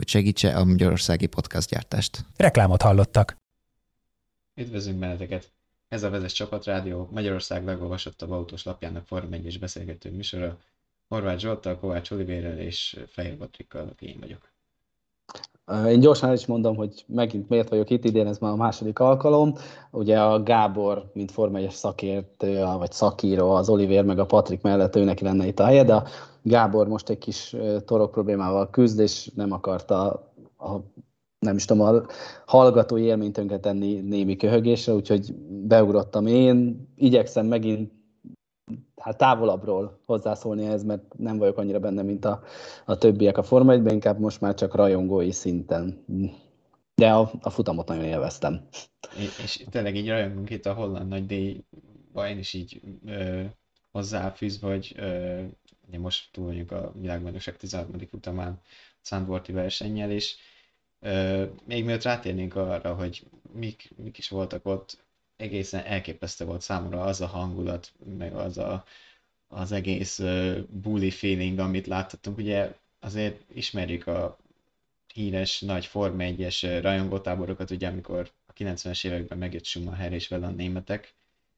hogy segítse a magyarországi gyártást. Reklámot hallottak. Üdvözlünk benneteket! Ez a Vezes Csapatrádió Magyarország legolvasottabb autós lapjának Form 1 beszélgető műsora. Horváth Zsoltal, Kovács Olivérrel és Fehér Patrikkal, aki én vagyok. Én gyorsan is mondom, hogy megint miért vagyok itt, idén ez már a második alkalom. Ugye a Gábor, mint Form 1 szakértő, vagy szakíró, az Oliver meg a Patrik mellett ő neki lenne itt a helye, de a Gábor most egy kis torok problémával küzd, és nem akarta a nem is tudom, a hallgatói élményt tönkretenni némi köhögésre, úgyhogy beugrottam én, igyekszem megint hát távolabbról hozzászólni ehhez, mert nem vagyok annyira benne, mint a, a többiek a Forma 1 inkább most már csak rajongói szinten. De a, a futamot nagyon élveztem. És, és tényleg így rajongunk itt a holland nagy díjba, én is így ö, hozzáfűzve, hogy ö, most túl vagyunk a világbajnokság 13. futamán Szandvorti versennyel, és ö, még mielőtt rátérnénk arra, hogy mik, mik is voltak ott, egészen elképesztő volt számomra az a hangulat, meg az a, az egész uh, bully feeling, amit láthattunk. Ugye azért ismerjük a híres nagy Forma 1-es rajongótáborokat, ugye amikor a 90-es években megjött Schumacher és vele a németek,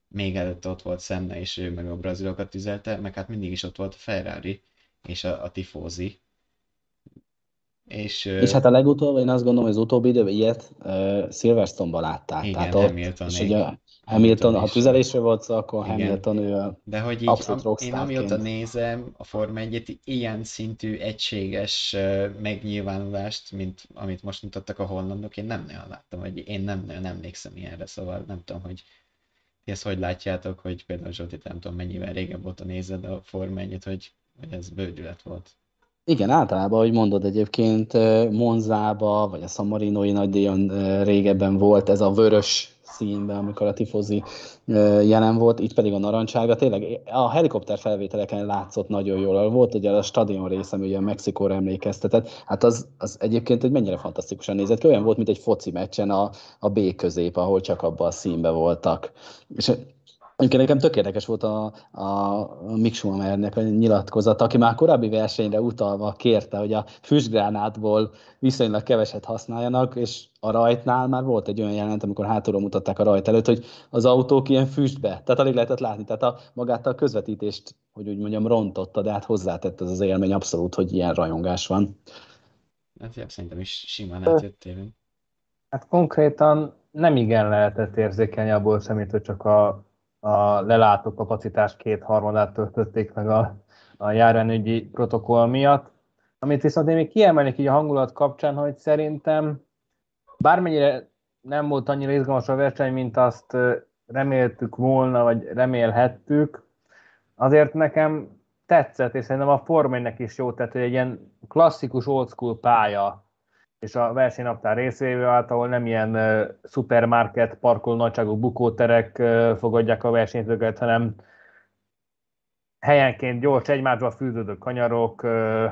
még előtt ott volt Senna, és ő meg a brazilokat üzelte, meg hát mindig is ott volt a Ferrari és a, a Tifosi, és, és hát a legutóbb, én azt gondolom, hogy az utóbbi időben ilyet uh, Silverstone-ban látták. Igen, Tehát ott, Hamilton. És ugye Hamilton, Hamilton ha tüzelésről volt szó, akkor igen. Hamilton ő De hogy így, abszolút a, én amióta nézem a Forma 1 ilyen szintű egységes megnyilvánulást, mint amit most mutattak a hollandok, én nem nagyon láttam, hogy én nem nagyon emlékszem ilyenre, szóval nem tudom, hogy ti ezt hogy látjátok, hogy például Zsolti, nem tudom mennyivel régebb óta nézed a Forma 1 hogy, hogy ez bődület volt. Igen, általában, ahogy mondod egyébként, Monzába, vagy a Szamarinoi nagydíjon régebben volt ez a vörös színben, amikor a tifozi jelen volt, itt pedig a narancsága. Tényleg a helikopter felvételeken látszott nagyon jól. Volt ugye a stadion része, ami ugye Mexikóra emlékeztetett. Hát az, az egyébként hogy mennyire fantasztikusan nézett ki. Olyan volt, mint egy foci meccsen a, a B közép, ahol csak abban a színben voltak. És Egyébként nekem tök érdekes volt a, a Mick Schumachernek a nyilatkozata, aki már korábbi versenyre utalva kérte, hogy a füstgránátból viszonylag keveset használjanak, és a rajtnál már volt egy olyan jelent, amikor hátulról mutatták a rajt előtt, hogy az autók ilyen füstbe, tehát alig lehetett látni, tehát a, magát a közvetítést, hogy úgy mondjam, rontotta, de hát hozzátett ez az élmény abszolút, hogy ilyen rajongás van. Hát szerintem is simán átjöttél. Hát konkrétan nem igen lehetett érzékelni abból semmit, hogy csak a a lelátó kapacitás kétharmadát töltötték meg a, a járványügyi protokoll miatt. Amit viszont én még kiemelnék így a hangulat kapcsán, hogy szerintem bármennyire nem volt annyira izgalmas a verseny, mint azt reméltük volna, vagy remélhettük, azért nekem tetszett, és szerintem a formánynek is jó tett, hogy egy ilyen klasszikus old school pálya és a versenynaptár részvévő által nem ilyen uh, szupermarket, parkoló nagyságú bukóterek uh, fogadják a versenyzőket, hanem helyenként gyors egymásba fűződő kanyarok, uh,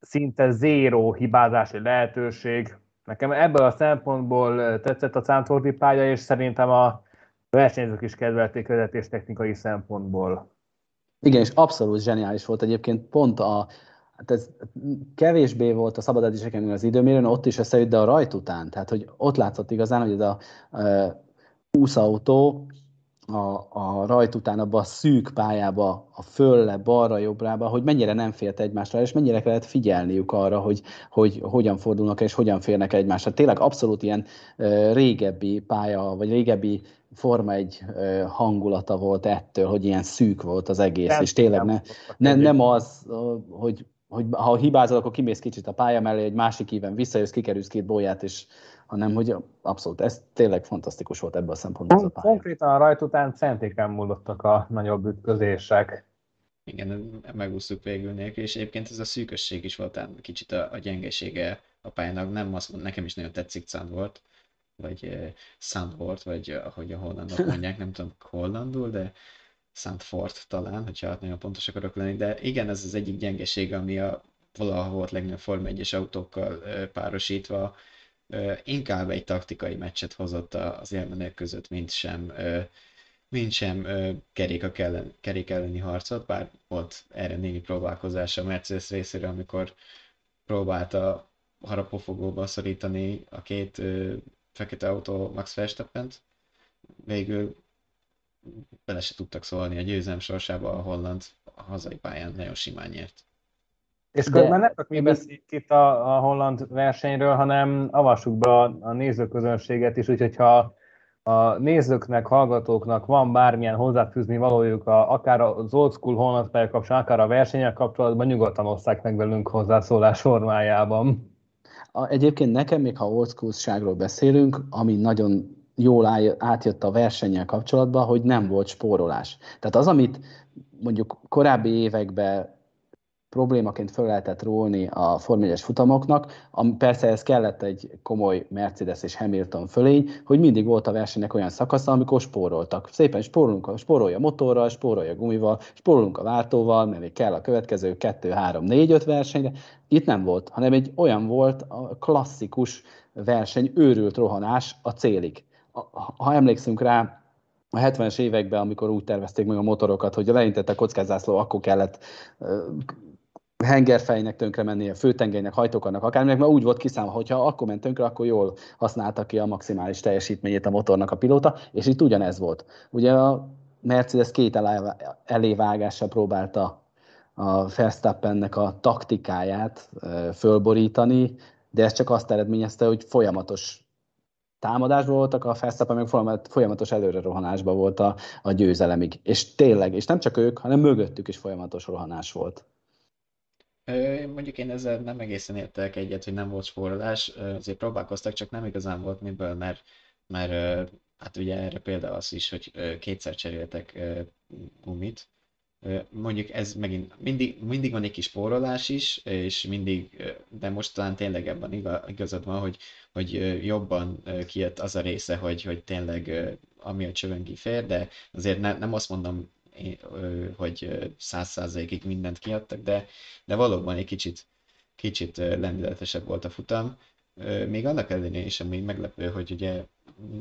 szinte zéró hibázási lehetőség. Nekem ebből a szempontból tetszett a Cántordi pálya, és szerintem a versenyzők is kedvelték vezetés technikai szempontból. Igen, és abszolút zseniális volt egyébként pont a, Hát ez kevésbé volt a szabad edzéseken az időmérőn, ott is összejött, de a rajt után. Tehát, hogy ott látszott igazán, hogy ez a uh, autó a, a rajt után abban a szűk pályába, a fölle, balra, jobbrába, hogy mennyire nem félt egymásra, és mennyire kellett figyelniük arra, hogy, hogy hogyan fordulnak és hogyan férnek egymásra. Tényleg abszolút ilyen régebbi pálya, vagy régebbi Forma egy hangulata volt ettől, hogy ilyen szűk volt az egész, nem, és tényleg ne, ne, nem az, hogy hogy ha hibázol, akkor kimész kicsit a pálya mellé, egy másik íven visszajössz, kikerülsz két bolyát, és hanem hogy abszolút, ez tényleg fantasztikus volt ebből a szempontból. Kon- konkrétan a rajt után centéken múlottak a nagyobb ütközések. Igen, megúsztuk végül nélkül, és egyébként ez a szűkösség is volt kicsit a, a gyengesége a pályának, nem azt mondom, nekem is nagyon tetszik Cand volt, vagy Sandford, vagy ahogy a hollandok mondják, nem tudom hollandul, de Sandford talán, hogyha nagyon pontos akarok lenni, de igen, ez az egyik gyengeség, ami a valaha volt legnagyobb Forma 1 autókkal párosítva, inkább egy taktikai meccset hozott az élmenek között, mint sem, mint sem kerék, ellen, kerék elleni harcot, bár volt erre némi próbálkozása a Mercedes részéről, amikor próbálta harapófogóba szorítani a két fekete autó Max verstappen Végül bele se tudtak szólni a győzelem sorsába a holland a hazai pályán nagyon simán nyert. És De... közben nem csak mi beszéljük itt a, a holland versenyről, hanem avassuk be a, a nézőközönséget is, úgyhogy ha a nézőknek, hallgatóknak van bármilyen hozzáfűzni valójuk, a, akár az old school holland kapcsolatban, akár a versenyek kapcsolatban, nyugodtan osszák meg velünk hozzászólás formájában. A, egyébként nekem még, ha old school beszélünk, ami nagyon jól átjött a versennyel kapcsolatban, hogy nem volt spórolás. Tehát az, amit mondjuk korábbi években problémaként föl lehetett rólni a Form 1 futamoknak, ami persze ez kellett egy komoly Mercedes és Hamilton fölény, hogy mindig volt a versenynek olyan szakasza, amikor spóroltak. Szépen spórolunk, spórolja a motorral, spórolja a gumival, spórolunk a váltóval, mert még kell a következő 2, 3, 4, 5 versenyre. Itt nem volt, hanem egy olyan volt a klasszikus verseny, őrült rohanás a célig. Ha emlékszünk rá, a 70-es években, amikor úgy tervezték meg a motorokat, hogy leintett a kockázászló, akkor kellett hengerfejnek tönkre menni, a főtengelynek, hajtókarnak, akárminek, mert úgy volt kiszámolva, hogyha akkor ment tönkre, akkor jól használta ki a maximális teljesítményét a motornak a pilóta, és itt ugyanez volt. Ugye a Mercedes két elévágással próbálta a Verstappennek a taktikáját fölborítani, de ez csak azt eredményezte, hogy folyamatos támadásban voltak, a Verstappen meg folyamatos előre rohanásban volt a, a győzelemig. És tényleg, és nem csak ők, hanem mögöttük is folyamatos rohanás volt. Mondjuk én ezzel nem egészen értek egyet, hogy nem volt spórolás, azért próbálkoztak, csak nem igazán volt miből, mert, mert hát ugye erre példa az is, hogy kétszer cseréltek gumit. Mondjuk ez megint mindig, mindig van egy kis spórolás is, és mindig, de most talán tényleg ebben igazad van, hogy, hogy jobban kijött az a része, hogy, hogy tényleg ami a csövöngi fér, de azért ne, nem azt mondom hogy száz százalékig mindent kiadtak, de, de valóban egy kicsit, kicsit lendületesebb volt a futam. Még annak ellenére is, ami meglepő, hogy ugye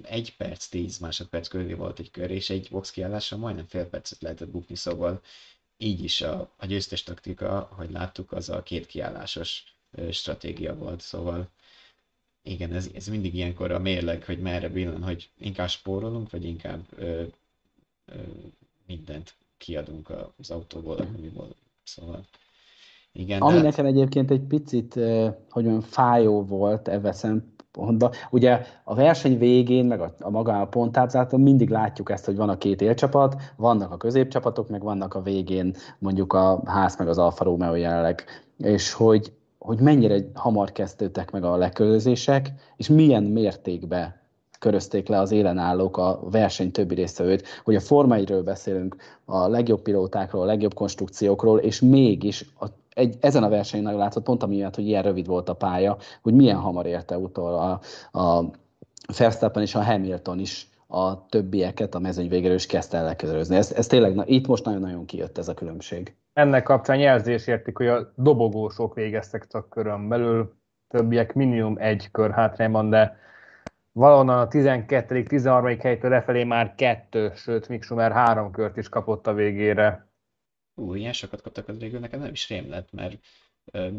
egy perc, tíz másodperc körül volt egy kör, és egy box kiállásra majdnem fél percet lehetett bukni, szóval így is a, a győztes taktika, ahogy láttuk, az a két kiállásos stratégia volt, szóval igen, ez, ez mindig ilyenkor a mérleg, hogy merre billen, hogy inkább spórolunk, vagy inkább ö, ö, mindent kiadunk az autóból, amiból, szóval igen. Ami de... nekem egyébként egy picit, hogy mondjam, fájó volt ebben szempontban. Ugye a verseny végén, meg a, a maga a pontátzáton mindig látjuk ezt, hogy van a két élcsapat, vannak a középcsapatok, meg vannak a végén mondjuk a ház, meg az Alfa Romeo jelenleg. És hogy, hogy mennyire hamar kezdődtek meg a lekörözések, és milyen mértékben körözték le az élenállók a verseny többi résztvevőt, hogy a Forma 1 beszélünk, a legjobb pilótákról, a legjobb konstrukciókról, és mégis a, egy, ezen a versenyen látszott, pont amiatt, hogy ilyen rövid volt a pálya, hogy milyen hamar érte utol a, a Verstappen és a Hamilton is a többieket a mezőny végéről is kezdte el. Ez, ez tényleg, na, itt most nagyon-nagyon kijött ez a különbség. Ennek kapcsán jelzés értik, hogy a dobogósok végeztek csak körön belül, többiek minimum egy kör hátrányban, de valahonnan a 12 13 helytől lefelé már kettő, sőt, Mick Schumer három kört is kapott a végére. Ú, ilyen sokat kaptak az végül, nekem nem is rém lett, mert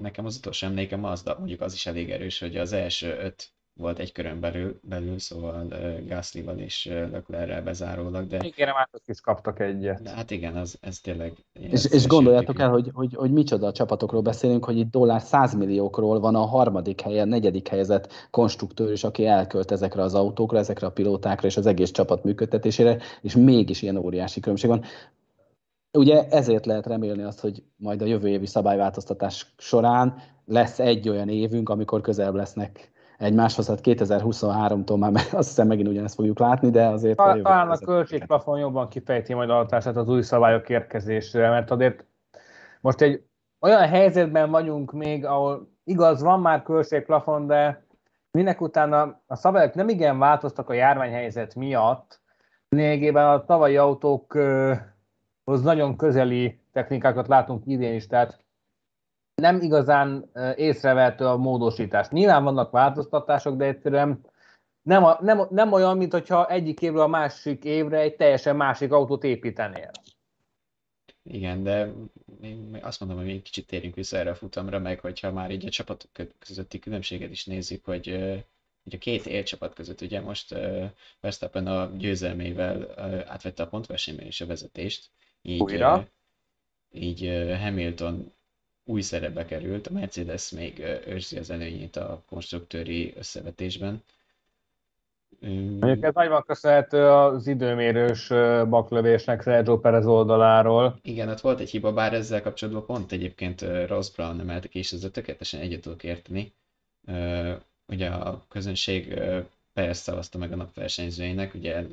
nekem az utolsó emlékem az, de mondjuk az is elég erős, hogy az első öt volt egy körön belül, belül szóval uh, Gasly-val és uh, Leclerc-rel bezárólag, de... Igen, már is kaptak egyet. De hát igen, az, ez tényleg... És, és gondoljátok el, hogy, hogy, hogy micsoda a csapatokról beszélünk, hogy itt dollár 100 milliókról van a harmadik helyen, negyedik helyezett konstruktőr is, aki elkölt ezekre az autókra, ezekre a pilótákra és az egész csapat működtetésére, és mégis ilyen óriási különbség van. Ugye ezért lehet remélni azt, hogy majd a jövő évi szabályváltoztatás során lesz egy olyan évünk, amikor közelebb lesznek egymáshoz, hát 2023-tól már azt hiszem megint ugyanezt fogjuk látni, de azért... Talán a költségplafon jobban kifejti majd a hatását az új szabályok érkezésre, mert azért most egy olyan helyzetben vagyunk még, ahol igaz, van már költségplafon, de minek utána a szabályok nem igen változtak a járványhelyzet miatt, lényegében a tavalyi autókhoz nagyon közeli technikákat látunk idén is, tehát nem igazán észrevehető a módosítás. Nyilván vannak változtatások, de egyszerűen nem, a, nem, nem olyan, mint hogyha egyik évről a másik évre egy teljesen másik autót építenél. Igen, de én azt mondom, hogy még kicsit térjünk vissza erre a futamra, meg hogyha már így a csapatok közötti különbséget is nézzük, hogy hogy a két élcsapat között, ugye most Verstappen a győzelmével átvette a pontversenyben is a vezetést, így, Újra? így Hamilton új szerepbe került, a Mercedes még őrzi az előnyét a konstruktőri összevetésben. Mondjuk ez nagyban köszönhető az időmérős baklövésnek Sergio Perez oldaláról. Igen, ott volt egy hiba, bár ezzel kapcsolatban pont egyébként Ross Brown emelte ki, és ezzel tökéletesen egyet tudok érteni. Ugye a közönség Perez szavazta meg a napversenyzőinek, ugye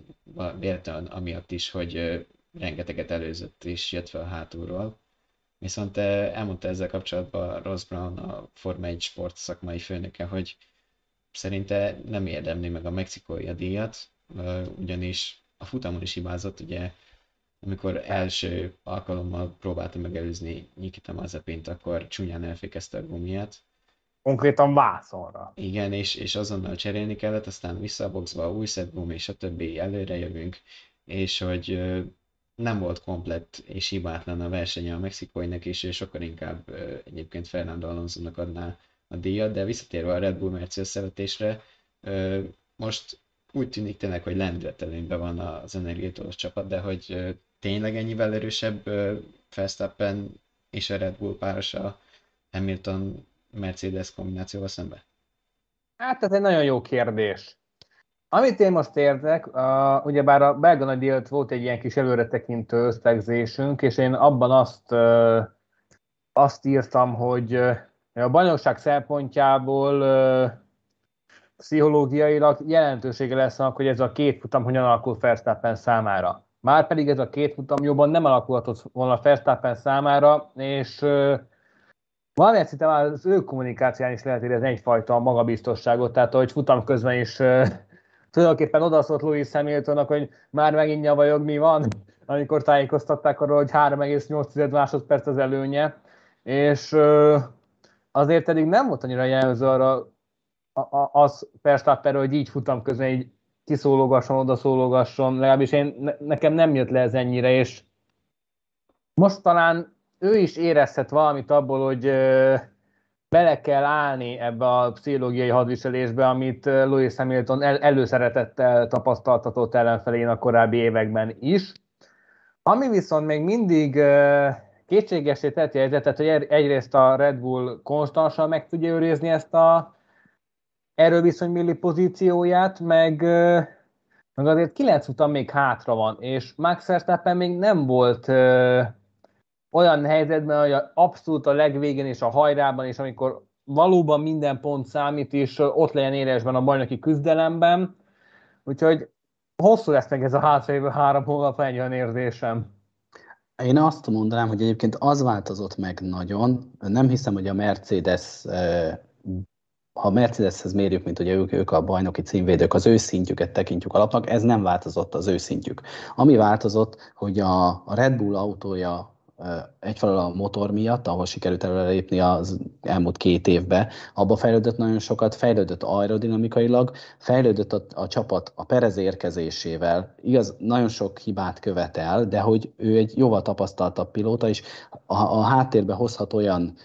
véletlenül amiatt is, hogy rengeteget előzött és jött fel hátulról. Viszont elmondta ezzel kapcsolatban Ross Brown, a Forma 1 sport szakmai főnöke, hogy szerinte nem érdemli meg a mexikói a díjat, ugyanis a futamon is hibázott, ugye amikor első alkalommal próbálta megelőzni Nikita Mazepint, akkor csúnyán elfékezte a gumiát. Konkrétan vászonra. Igen, és, és azonnal cserélni kellett, aztán vissza a boxba, új szett gumi, többi előre jövünk, és hogy nem volt komplett és hibátlan a versenye a mexikóinak is, és sokkal inkább egyébként Fernando Alonso-nak adná a díjat, de visszatérve a Red Bull Merci összevetésre, most úgy tűnik tényleg, hogy lendületelőnyben van az energiátós csapat, de hogy tényleg ennyivel erősebb Verstappen és a Red Bull párosa Hamilton Mercedes kombinációval szembe? Hát ez egy nagyon jó kérdés. Amit én most értek, uh, ugyebár a belga nagy volt egy ilyen kis előretekintő összegzésünk, és én abban azt, uh, azt írtam, hogy uh, a bajnokság szempontjából uh, pszichológiailag jelentősége lesz annak, hogy ez a két futam hogyan alakul Verstappen számára. Márpedig ez a két futam jobban nem alakulhatott volna Verstappen számára, és uh, valamilyen szinte már az ő kommunikációján is lehet érezni egyfajta magabiztosságot, tehát hogy futam közben is tulajdonképpen odaszólt Louis Hamiltonnak, hogy már megint nyavajog, mi van, amikor tájékoztatták arról, hogy 3,8 másodperc az előnye, és azért pedig nem volt annyira jelző arra az Verstappen, hogy így futam közben így kiszólogasson, odaszólogasson, legalábbis én, nekem nem jött le ez ennyire, és most talán ő is érezhet valamit abból, hogy bele kell állni ebbe a pszichológiai hadviselésbe, amit Louis Hamilton el- előszeretettel tapasztaltatott ellenfelén a korábbi években is. Ami viszont még mindig kétségesé tett helyzetet, hogy egyrészt a Red Bull konstansan meg tudja őrizni ezt a erőviszonybéli pozícióját, meg, meg azért kilenc utam még hátra van, és Max Verstappen még nem volt olyan helyzetben, hogy abszolút a legvégén és a hajrában, és amikor valóban minden pont számít, és ott legyen élesben a bajnoki küzdelemben. Úgyhogy hosszú lesz meg ez a hátralévő három hónap, ennyi olyan érzésem. Én azt mondanám, hogy egyébként az változott meg nagyon. Nem hiszem, hogy a Mercedes, ha Mercedeshez mérjük, mint ugye ők, ők a bajnoki címvédők, az ő szintjüket tekintjük alapnak, ez nem változott az ő szintjük. Ami változott, hogy a Red Bull autója egyfelől a motor miatt, ahol sikerült előrelépni az elmúlt két évbe, abba fejlődött nagyon sokat, fejlődött aerodinamikailag, fejlődött a, a csapat a Perez érkezésével, igaz, nagyon sok hibát követel, de hogy ő egy jóval tapasztaltabb pilóta, és a, a háttérbe hozhat olyan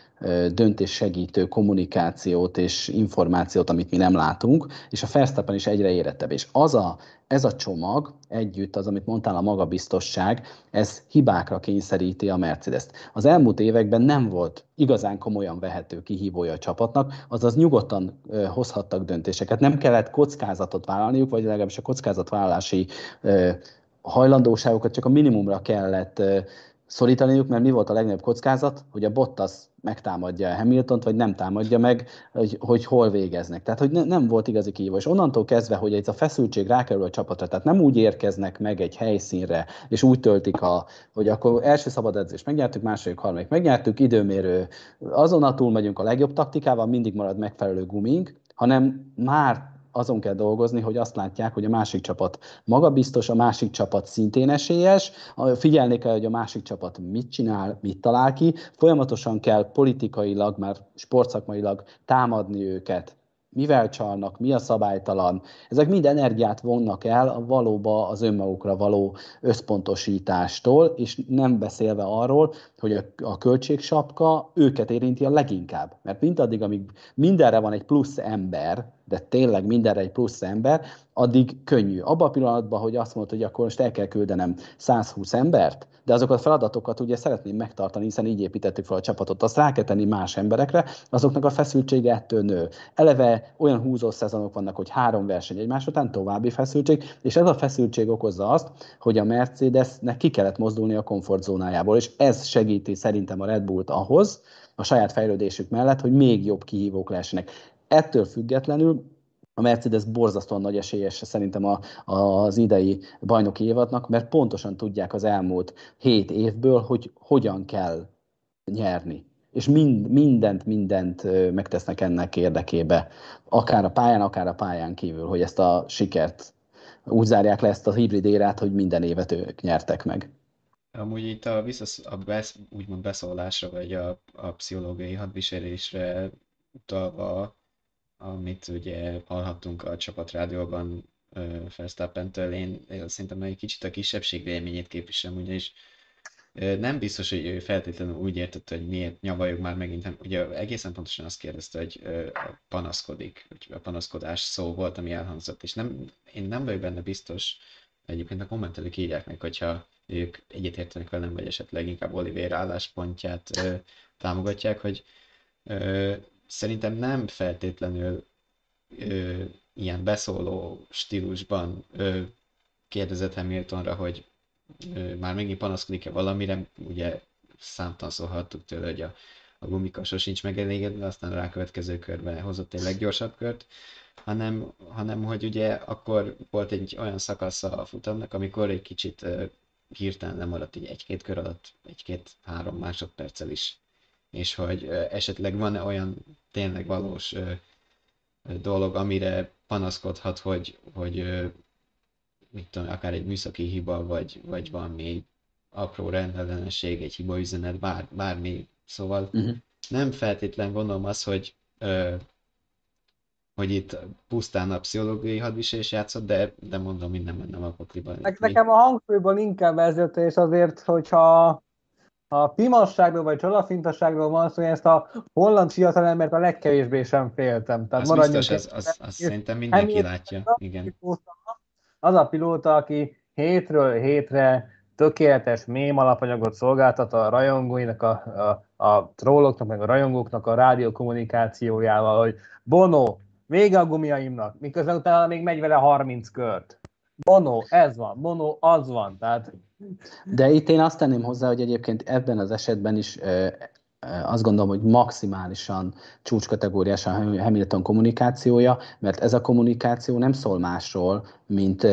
döntés segítő kommunikációt és információt, amit mi nem látunk, és a Verstappen is egyre érettebb. És az a, ez a csomag együtt, az, amit mondtál, a magabiztosság, ez hibákra kényszeríti a Mercedes-t. Az elmúlt években nem volt igazán komolyan vehető kihívója a csapatnak, azaz nyugodtan hozhattak döntéseket. Nem kellett kockázatot vállalniuk, vagy legalábbis a kockázatvállalási hajlandóságokat csak a minimumra kellett szorítaniuk, mert mi volt a legnagyobb kockázat, hogy a Bottas megtámadja a Hamiltont, vagy nem támadja meg, hogy, hogy hol végeznek. Tehát, hogy ne, nem volt igazi kihívó. És onnantól kezdve, hogy ez a feszültség rákerül a csapatra, tehát nem úgy érkeznek meg egy helyszínre, és úgy töltik, a, hogy akkor első szabad edzést megnyertük, második, harmadik megnyertük, időmérő, azonnal túl megyünk a legjobb taktikával, mindig marad megfelelő gumink, hanem már azon kell dolgozni, hogy azt látják, hogy a másik csapat magabiztos, a másik csapat szintén esélyes, figyelni kell, hogy a másik csapat mit csinál, mit talál ki, folyamatosan kell politikailag, már sportszakmailag támadni őket, mivel csalnak, mi a szabálytalan. Ezek mind energiát vonnak el valóba az önmagukra való összpontosítástól, és nem beszélve arról, hogy a, a költségsapka őket érinti a leginkább. Mert mindaddig, amíg mindenre van egy plusz ember, de tényleg mindenre egy plusz ember, addig könnyű. Abban a pillanatban, hogy azt mondod, hogy akkor most el kell küldenem 120 embert, de azokat a feladatokat ugye szeretném megtartani, hiszen így építettük fel a csapatot, azt rá kell tenni más emberekre, azoknak a feszültsége ettől nő. Eleve olyan húzó szezonok vannak, hogy három verseny egymás után, további feszültség, és ez a feszültség okozza azt, hogy a Mercedesnek ki kellett mozdulni a komfortzónájából, és ez segíti szerintem a Red Bullt ahhoz, a saját fejlődésük mellett, hogy még jobb kihívók lehessenek. Ettől függetlenül a Mercedes borzasztóan nagy esélyes szerintem a, az idei bajnoki évadnak, mert pontosan tudják az elmúlt hét évből, hogy hogyan kell nyerni. És mind, mindent, mindent megtesznek ennek érdekébe, akár a pályán, akár a pályán kívül, hogy ezt a sikert úgy zárják le ezt a hibrid érát, hogy minden évet ők nyertek meg. Amúgy itt a, visszasz, a besz, úgymond beszólásra, vagy a, a pszichológiai hadviselésre utalva, amit ugye hallhattunk a csapatrádióban Verstappen-től, én, én szerintem egy kicsit a kisebbség véleményét képviselem, ugyanis nem biztos, hogy ő feltétlenül úgy értette, hogy miért nyavaljuk már megint, hanem ugye egészen pontosan azt kérdezte, hogy panaszkodik, hogy a panaszkodás szó volt, ami elhangzott, és nem, én nem vagyok benne biztos, egyébként a kommentelők írják meg, hogyha ők egyetértenek velem, vagy esetleg inkább Oliver álláspontját ö, támogatják, hogy szerintem nem feltétlenül ö, ilyen beszóló stílusban ö, kérdezett Hamiltonra, hogy ö, már megint panaszkodik-e valamire, ugye számtalanszor hallottuk tőle, hogy a, a gumika sosincs megelégedve, aztán a rákövetkező körben hozott egy leggyorsabb kört, hanem, hanem hogy ugye akkor volt egy olyan szakasz a futamnak, amikor egy kicsit hirtelen lemaradt így egy-két kör alatt, egy-két-három másodperccel is és hogy esetleg van -e olyan tényleg valós dolog, amire panaszkodhat, hogy, hogy mit tudom, akár egy műszaki hiba, vagy, vagy valami apró rendellenesség, egy hiba üzenet, bár, bármi. Szóval uh-huh. nem feltétlen gondolom azt, hogy hogy itt pusztán a pszichológiai hadviselés játszott, de, de mondom, minden nem a pakliban. Nekem a hangsúlyban inkább ez jött, és azért, hogyha a pimasságról vagy csodafintaságról van szó, én ezt a holland fiatalembert a legkevésbé sem féltem. Tehát az biztos, ez, az, az szerintem mindenki látja. Igen. Az a pilóta, aki hétről hétre tökéletes mém alapanyagot szolgáltat a rajongóinak, a, a, a trolloknak, meg a rajongóknak a rádió kommunikációjával, hogy Bono, vége a gumiaimnak, miközben utána még megy vele 30 kört. Bono, ez van, Bono, az van. Tehát de itt én azt tenném hozzá, hogy egyébként ebben az esetben is azt gondolom, hogy maximálisan csúcskategóriás a Hamilton kommunikációja, mert ez a kommunikáció nem szól másról, mint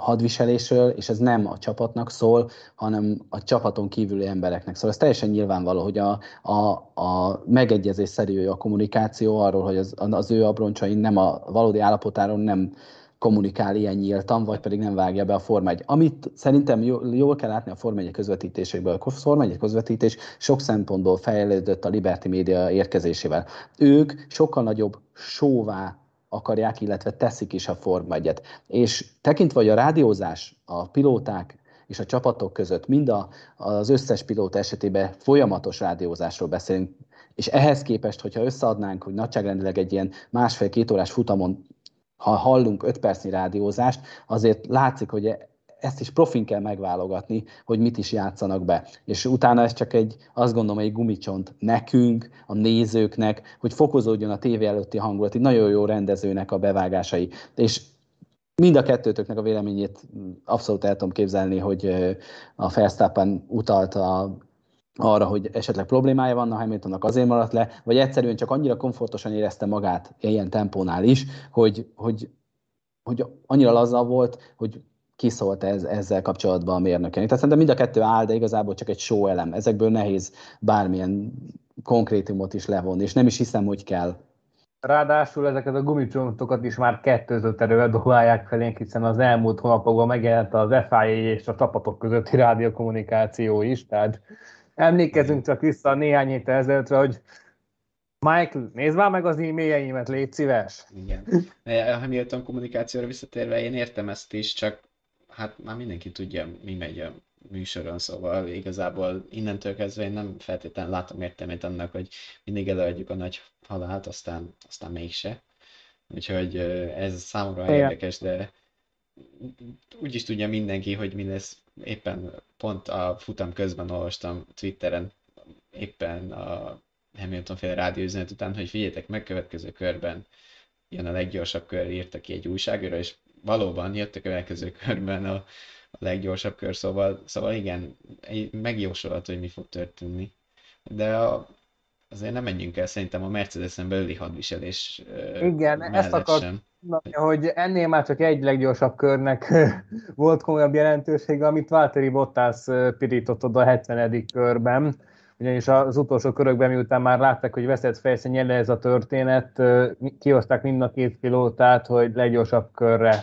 hadviselésről, és ez nem a csapatnak szól, hanem a csapaton kívüli embereknek szól. Ez teljesen nyilvánvaló, hogy a, a, a megegyezés szerű a kommunikáció arról, hogy az, az ő abroncsain nem a valódi állapotáról nem kommunikál ilyen nyíltan, vagy pedig nem vágja be a Forma 1. Amit szerintem jól kell látni a Forma 1 közvetítésekből. A Forma 1 közvetítés sok szempontból fejlődött a Liberty Media érkezésével. Ők sokkal nagyobb sóvá akarják, illetve teszik is a Forma 1 És tekintve, hogy a rádiózás, a pilóták és a csapatok között mind a, az összes pilóta esetében folyamatos rádiózásról beszélünk, és ehhez képest, hogyha összeadnánk, hogy nagyságrendileg egy ilyen másfél-két órás futamon ha hallunk 5 percnyi rádiózást, azért látszik, hogy ezt is profin kell megválogatni, hogy mit is játszanak be. És utána ez csak egy, azt gondolom, egy gumicsont nekünk, a nézőknek, hogy fokozódjon a tévé előtti hangulat, egy nagyon jó rendezőnek a bevágásai. És mind a kettőtöknek a véleményét abszolút el tudom képzelni, hogy a Verstappen utalt a arra, hogy esetleg problémája van a Hamiltonnak, azért maradt le, vagy egyszerűen csak annyira komfortosan érezte magát ilyen tempónál is, hogy, hogy, hogy annyira laza volt, hogy kiszólt ez, ezzel kapcsolatban a mérnöken. Tehát szerintem mind a kettő áll, de igazából csak egy show elem. Ezekből nehéz bármilyen konkrétumot is levonni, és nem is hiszem, hogy kell. Ráadásul ezeket a gumicsontokat is már kettőzött erővel dobálják felénk, hiszen az elmúlt hónapokban megjelent az FIA és a csapatok közötti rádiókommunikáció is, tehát emlékezünk csak vissza néhány héttel ezelőttre, hogy Michael, nézd már meg az e-mailjeimet, légy szíves. Igen. A Hamilton kommunikációra visszatérve én értem ezt is, csak hát már mindenki tudja, mi megy a műsoron, szóval igazából innentől kezdve én nem feltétlenül látom értelmét annak, hogy mindig előadjuk a nagy halált, aztán, aztán mégse. Úgyhogy ez számomra Igen. érdekes, de úgy is tudja mindenki, hogy mi lesz. Éppen pont a futam közben olvastam Twitteren, éppen a Hamilton féle rádióüzenet után, hogy figyeljetek meg, következő körben jön a leggyorsabb kör, írta ki egy újságíra, és valóban jött a következő körben a, a leggyorsabb kör, szóval, szóval igen, megjósolható, hogy mi fog történni. De a, azért nem menjünk el szerintem a Mercedes-en belüli hadviselés Igen, ezt akar hogy ennél már csak egy leggyorsabb körnek volt komolyabb jelentősége, amit Valtteri Bottas pirított oda a 70. körben, ugyanis az utolsó körökben, miután már látták, hogy veszett fejsze nyele ez a történet, kihozták mind a két pilótát, hogy leggyorsabb körre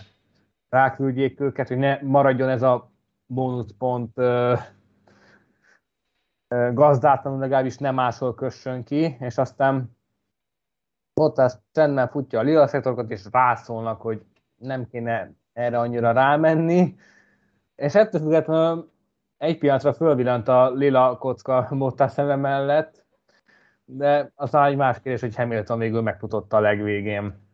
ráküldjék őket, hogy ne maradjon ez a bónuszpont gazdátlanul, legalábbis nem máshol kössön ki, és aztán Bottas csendben futja a lila szektorokat, és rászólnak, hogy nem kéne erre annyira rámenni, és ettől függetlenül egy pillanatra fölvillant a lila kocka Bottas szeme mellett, de aztán egy más kérdés, hogy Hamilton végül megfutotta a legvégén.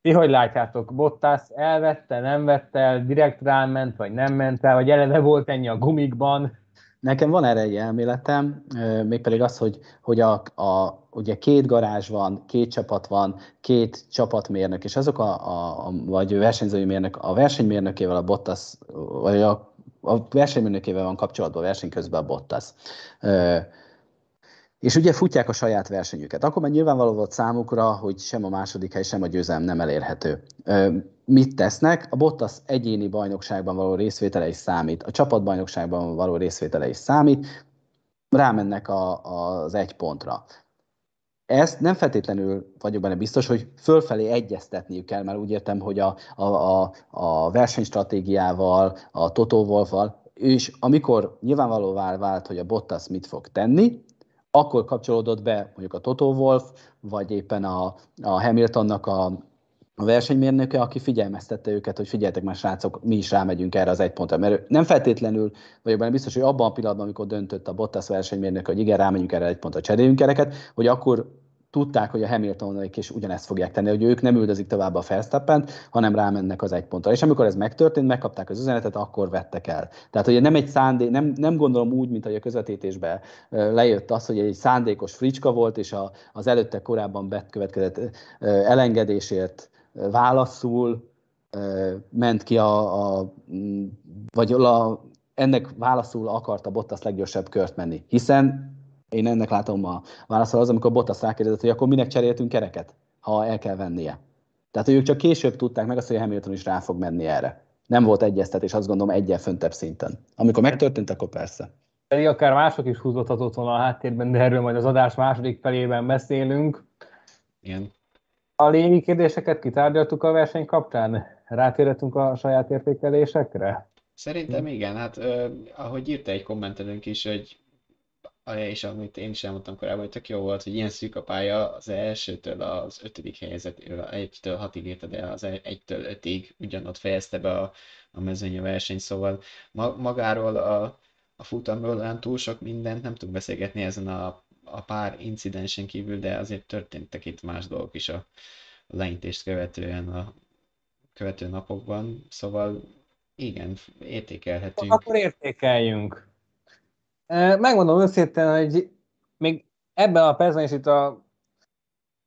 Ti hogy látjátok? Bottas elvette, nem vette el, direkt ráment, vagy nem ment el, vagy eleve volt ennyi a gumikban? Nekem van erre egy elméletem, mégpedig az, hogy, hogy a, a, ugye két garázs van, két csapat van, két csapatmérnök, és azok a, a, a vagy versenyzői mérnök, a versenymérnökével a Bottas, vagy a, a versenymérnökével van kapcsolatban a verseny közben a Bottas és ugye futják a saját versenyüket. Akkor már nyilvánvaló volt számukra, hogy sem a második hely, sem a győzelem nem elérhető. Mit tesznek? A Bottas egyéni bajnokságban való részvétele is számít, a csapatbajnokságban való részvétele is számít, rámennek a, az egy pontra. Ezt nem feltétlenül vagyok benne biztos, hogy fölfelé egyeztetniük kell, mert úgy értem, hogy a, a, a, a versenystratégiával, a Toto Wolffal, és amikor nyilvánvalóvá vált, hogy a Bottas mit fog tenni, akkor kapcsolódott be mondjuk a Toto Wolf, vagy éppen a, a Hamiltonnak a, a versenymérnöke, aki figyelmeztette őket, hogy figyeljetek már srácok, mi is rámegyünk erre az egy pontra. Mert nem feltétlenül vagyok benne biztos, hogy abban a pillanatban, amikor döntött a Bottas versenymérnök, hogy igen, rámegyünk erre egy pontra, cseréljünk kereket, hogy akkor tudták, hogy a Hamiltonék is ugyanezt fogják tenni, hogy ők nem üldözik tovább a verstappen hanem rámennek az egy pontra. És amikor ez megtörtént, megkapták az üzenetet, akkor vettek el. Tehát, hogy nem egy szándék, nem, nem gondolom úgy, mint hogy a közvetítésben lejött az, hogy egy szándékos fricska volt, és a, az előtte korábban bekövetkezett elengedésért válaszul ment ki a, a vagy a, ennek válaszul akarta Bottas leggyorsabb kört menni. Hiszen én ennek látom a válaszol az, amikor Bottas rákérdezett, hogy akkor minek cseréltünk kereket, ha el kell vennie. Tehát, hogy ők csak később tudták meg azt, hogy Hamilton is rá fog menni erre. Nem volt egyeztetés, azt gondolom egyen föntebb szinten. Amikor megtörtént, akkor persze. Pedig akár mások is húzódhatott volna a háttérben, de erről majd az adás második felében beszélünk. Igen. A lényegi kérdéseket kitárgyaltuk a verseny kapcsán? Rátérhetünk a saját értékelésekre? Szerintem igen, hát ahogy írta egy kommentelőnk is, hogy és amit én is elmondtam korábban, hogy tök jó volt, hogy ilyen szűk a pálya az elsőtől az ötödik helyzet, egytől hatig érte, de az egytől ötig ugyanott fejezte be a, a mezőny a verseny, szóval ma, magáról a, a futamról olyan túl sok mindent nem tudunk beszélgetni ezen a, a pár incidensen kívül, de azért történtek itt más dolgok is a, a leintést követően a követő napokban, szóval igen, értékelhetünk. Akkor értékeljünk. Megmondom őszintén, hogy még ebben a percben is itt a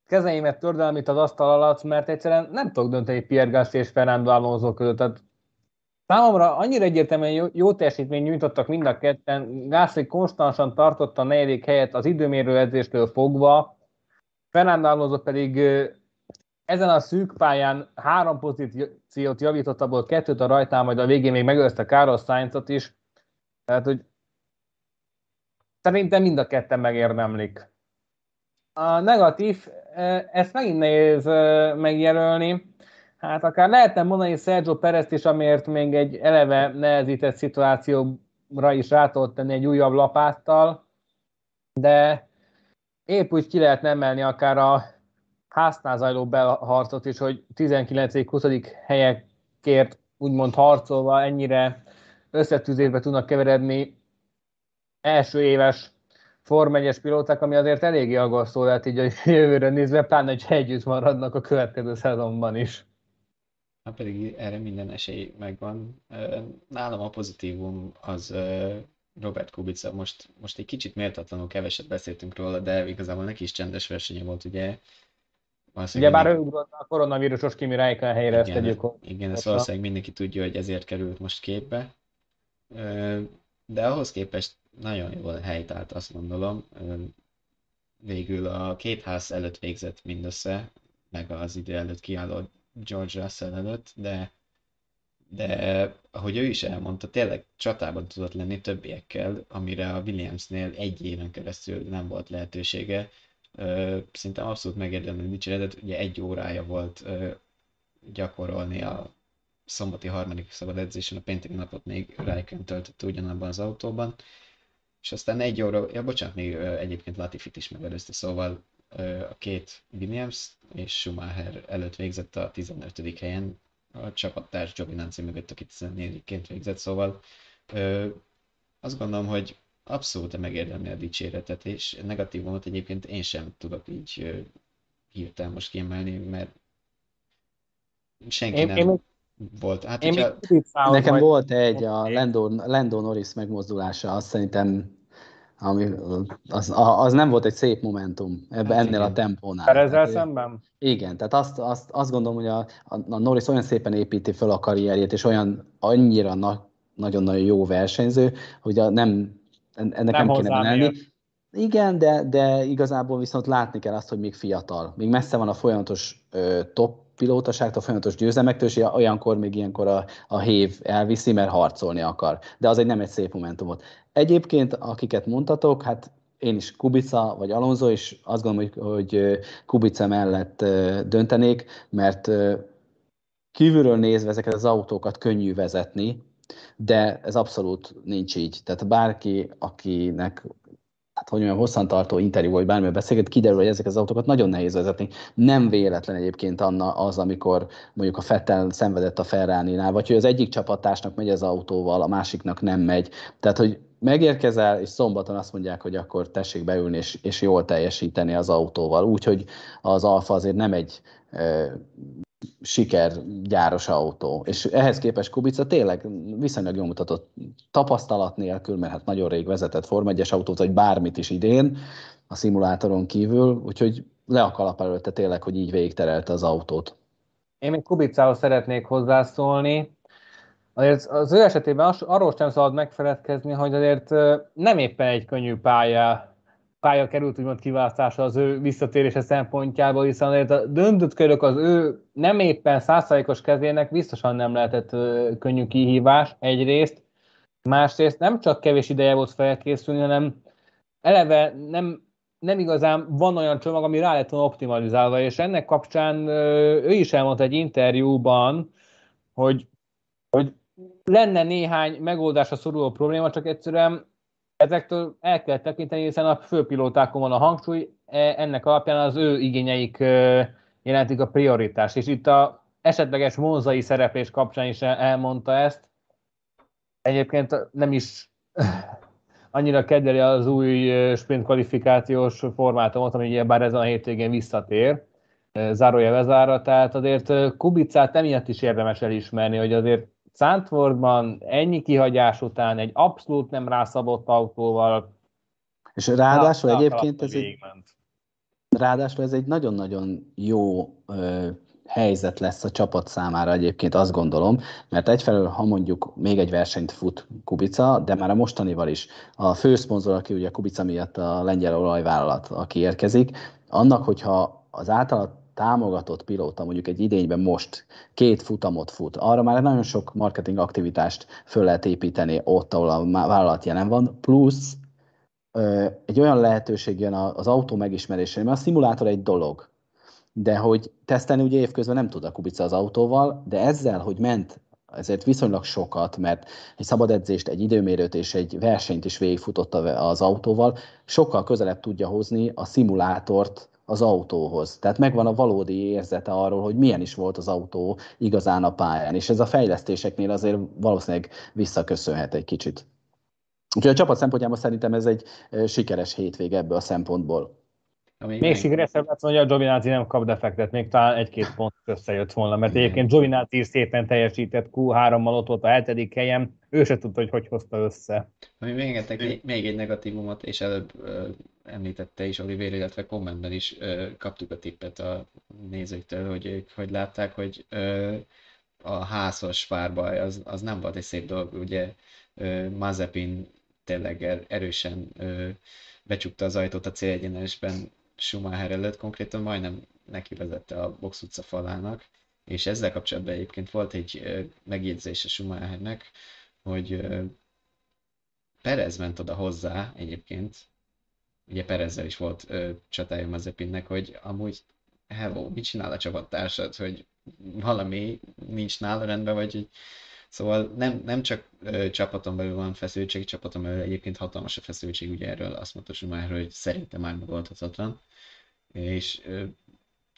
kezeimet tördel, amit az asztal alatt, mert egyszerűen nem tudok dönteni Pierre Gasly és Fernando Alonso között. Tehát számomra annyira egyértelműen jó, jó teljesítmény nyújtottak mind a ketten. Gasly konstansan tartotta a negyedik helyet az időmérő edzéstől fogva, Fernando Alonso pedig ezen a szűk pályán három pozíciót javított, abból kettőt a rajtán, majd a végén még megőzte Carlos Sainzot is. Tehát, hogy Szerintem mind a ketten megérdemlik. A negatív ezt megint nehéz megjelölni. Hát akár lehetne mondani Sergio Perez is, amiért még egy eleve nehezített szituációra is rá tudott tenni egy újabb lapáttal, de épp úgy ki lehetne emelni akár a háznál zajló belharcot is, hogy 19.-20. helyekért úgymond harcolva ennyire összetűzésbe tudnak keveredni első éves Form 1 pilóták, ami azért eléggé aggasztó lehet így a jövőre nézve, pláne, hogy együtt maradnak a következő szezonban is. Hát pedig erre minden esély megvan. Nálam a pozitívum az Robert Kubica. Most, most egy kicsit méltatlanul keveset beszéltünk róla, de igazából neki is csendes versenye volt, ugye. Ugye bár ő ugrott a koronavírusos Kimi Räikkönen helyre, igen, ezt tegyük. Igen, ezt valószínűleg mindenki tudja, hogy ezért került most képbe. De ahhoz képest nagyon jól helytált, azt gondolom. Végül a két ház előtt végzett mindössze, meg az idő előtt kiálló George Russell előtt, de, de ahogy ő is elmondta, tényleg csatában tudott lenni többiekkel, amire a Williamsnél egy éven keresztül nem volt lehetősége. Szinte abszolút megérdemlő dicséretet, ugye egy órája volt gyakorolni a szombati harmadik szabad edzésen, a pénteki napot még Raikön töltötte ugyanabban az autóban, és aztán egy óra, ja bocsánat, még egyébként Latifit is megelőzte, szóval a két Williams és Schumacher előtt végzett a 15. helyen, a csapattárs Giovinazzi mögött, aki 14-ként végzett, szóval ö, azt gondolom, hogy abszolút megérdemli a dicséretet, és negatívumot egyébként én sem tudok így hirtelen most kiemelni, mert senki én, nem én, volt. Hát, én hogyha... Nekem vagy... volt egy, a Lando, Lando Norris megmozdulása, azt szerintem ami, az, az nem volt egy szép momentum ebbe, hát ennél igen. a tempónál. Perezzel tehát, szemben? Igen, tehát azt, azt, azt gondolom, hogy a, a Norris olyan szépen építi fel a karrierjét, és olyan annyira na, nagyon-nagyon jó versenyző, hogy a, nem, ennek nem, nem kéne menni. Igen, de, de igazából viszont látni kell azt, hogy még fiatal. Még messze van a folyamatos ö, top pilótaságtól, folyamatos győzelmektől, és olyankor még ilyenkor a, a hév elviszi, mert harcolni akar. De az egy nem egy szép momentumot. Egyébként, akiket mondtatok, hát én is Kubica vagy Alonso, és azt gondolom, hogy, hogy Kubica mellett döntenék, mert kívülről nézve ezeket az autókat könnyű vezetni, de ez abszolút nincs így. Tehát bárki, akinek hát hogy olyan hosszantartó interjú vagy bármilyen beszélget, kiderül, hogy ezek az autókat nagyon nehéz vezetni. Nem véletlen egyébként Anna az, amikor mondjuk a Fettel szenvedett a Ferrari-nál, vagy hogy az egyik csapatásnak megy az autóval, a másiknak nem megy. Tehát, hogy megérkezel, és szombaton azt mondják, hogy akkor tessék beülni, és, és jól teljesíteni az autóval. Úgyhogy az Alfa azért nem egy sikergyáros autó. És ehhez képest Kubica tényleg viszonylag jól mutatott tapasztalat nélkül, mert hát nagyon rég vezetett Form 1 autót, vagy bármit is idén a szimulátoron kívül, úgyhogy le a kalap előtte tényleg, hogy így végigterelte az autót. Én még Kubicához szeretnék hozzászólni. Azért az ő esetében arról sem szabad megfeledkezni, hogy azért nem éppen egy könnyű pálya, pálya került úgymond kiválasztása az ő visszatérése szempontjából, hiszen a döntött körök az ő nem éppen százszázalékos kezének biztosan nem lehetett könnyű kihívás egyrészt, másrészt nem csak kevés ideje volt felkészülni, hanem eleve nem, nem igazán van olyan csomag, ami rá lett optimalizálva, és ennek kapcsán ő is elmondta egy interjúban, hogy, hogy lenne néhány megoldásra szoruló probléma, csak egyszerűen ezektől el kell tekinteni, hiszen a főpilótákon van a hangsúly, e, ennek alapján az ő igényeik jelentik a prioritást. És itt a esetleges monzai szereplés kapcsán is elmondta ezt. Egyébként nem is annyira kedveli az új sprint kvalifikációs formátumot, ami bár ezen a hétvégén visszatér, zárója bezára, tehát azért Kubicát emiatt is érdemes elismerni, hogy azért Szentfordban ennyi kihagyás után egy abszolút nem rászabott autóval. És ráadásul egyébként ez egy, ráadásul ez egy nagyon-nagyon jó ö, helyzet lesz a csapat számára egyébként, azt gondolom, mert egyfelől, ha mondjuk még egy versenyt fut Kubica, de már a mostanival is a főszponzor, aki ugye Kubica miatt a lengyel olajvállalat, aki érkezik, annak, hogyha az általat támogatott pilóta mondjuk egy idényben most két futamot fut, arra már nagyon sok marketing aktivitást föl lehet építeni ott, ahol a vállalat jelen van, plusz egy olyan lehetőség jön az autó megismerésére, mert a szimulátor egy dolog, de hogy tesztelni ugye évközben nem tud a Kubica az autóval, de ezzel, hogy ment ezért viszonylag sokat, mert egy szabad edzést, egy időmérőt és egy versenyt is végigfutott az autóval, sokkal közelebb tudja hozni a szimulátort az autóhoz. Tehát megvan a valódi érzete arról, hogy milyen is volt az autó igazán a pályán, és ez a fejlesztéseknél azért valószínűleg visszaköszönhet egy kicsit. Úgyhogy a csapat szempontjából szerintem ez egy sikeres hétvége ebből a szempontból. Ami még sikeresebb lett, hogy a Giovinazzi nem kap defektet, még talán egy-két pont összejött volna, mert Igen. egyébként Giovinazzi is szépen teljesített Q3-mal ott volt a hetedik helyem, ő se tudta, hogy hogy hozta össze. Ami még egy, még egy negatívumot, és előbb említette is Oliver, illetve kommentben is ö, kaptuk a tippet a nézőktől, hogy ők hogy látták, hogy ö, a házas párbaj az, az nem volt egy szép dolog, ugye ö, Mazepin tényleg er, erősen ö, becsukta az ajtót a célegyenesben Schumacher előtt, konkrétan majdnem neki vezette a box utca falának, és ezzel kapcsolatban egyébként volt egy megjegyzés a Schumachernek, hogy Perez ment oda hozzá egyébként, ugye Perezzel is volt ö, csatája Mazepinnek, hogy amúgy hello, mit csinál a csapattársad, hogy valami nincs nála rendben, vagy hogy Szóval nem, nem csak ö, csapaton belül van feszültség, csapaton belül egyébként hatalmas a feszültség, ugye erről azt mondta már, hogy szerintem már megoldhatatlan, és, ö,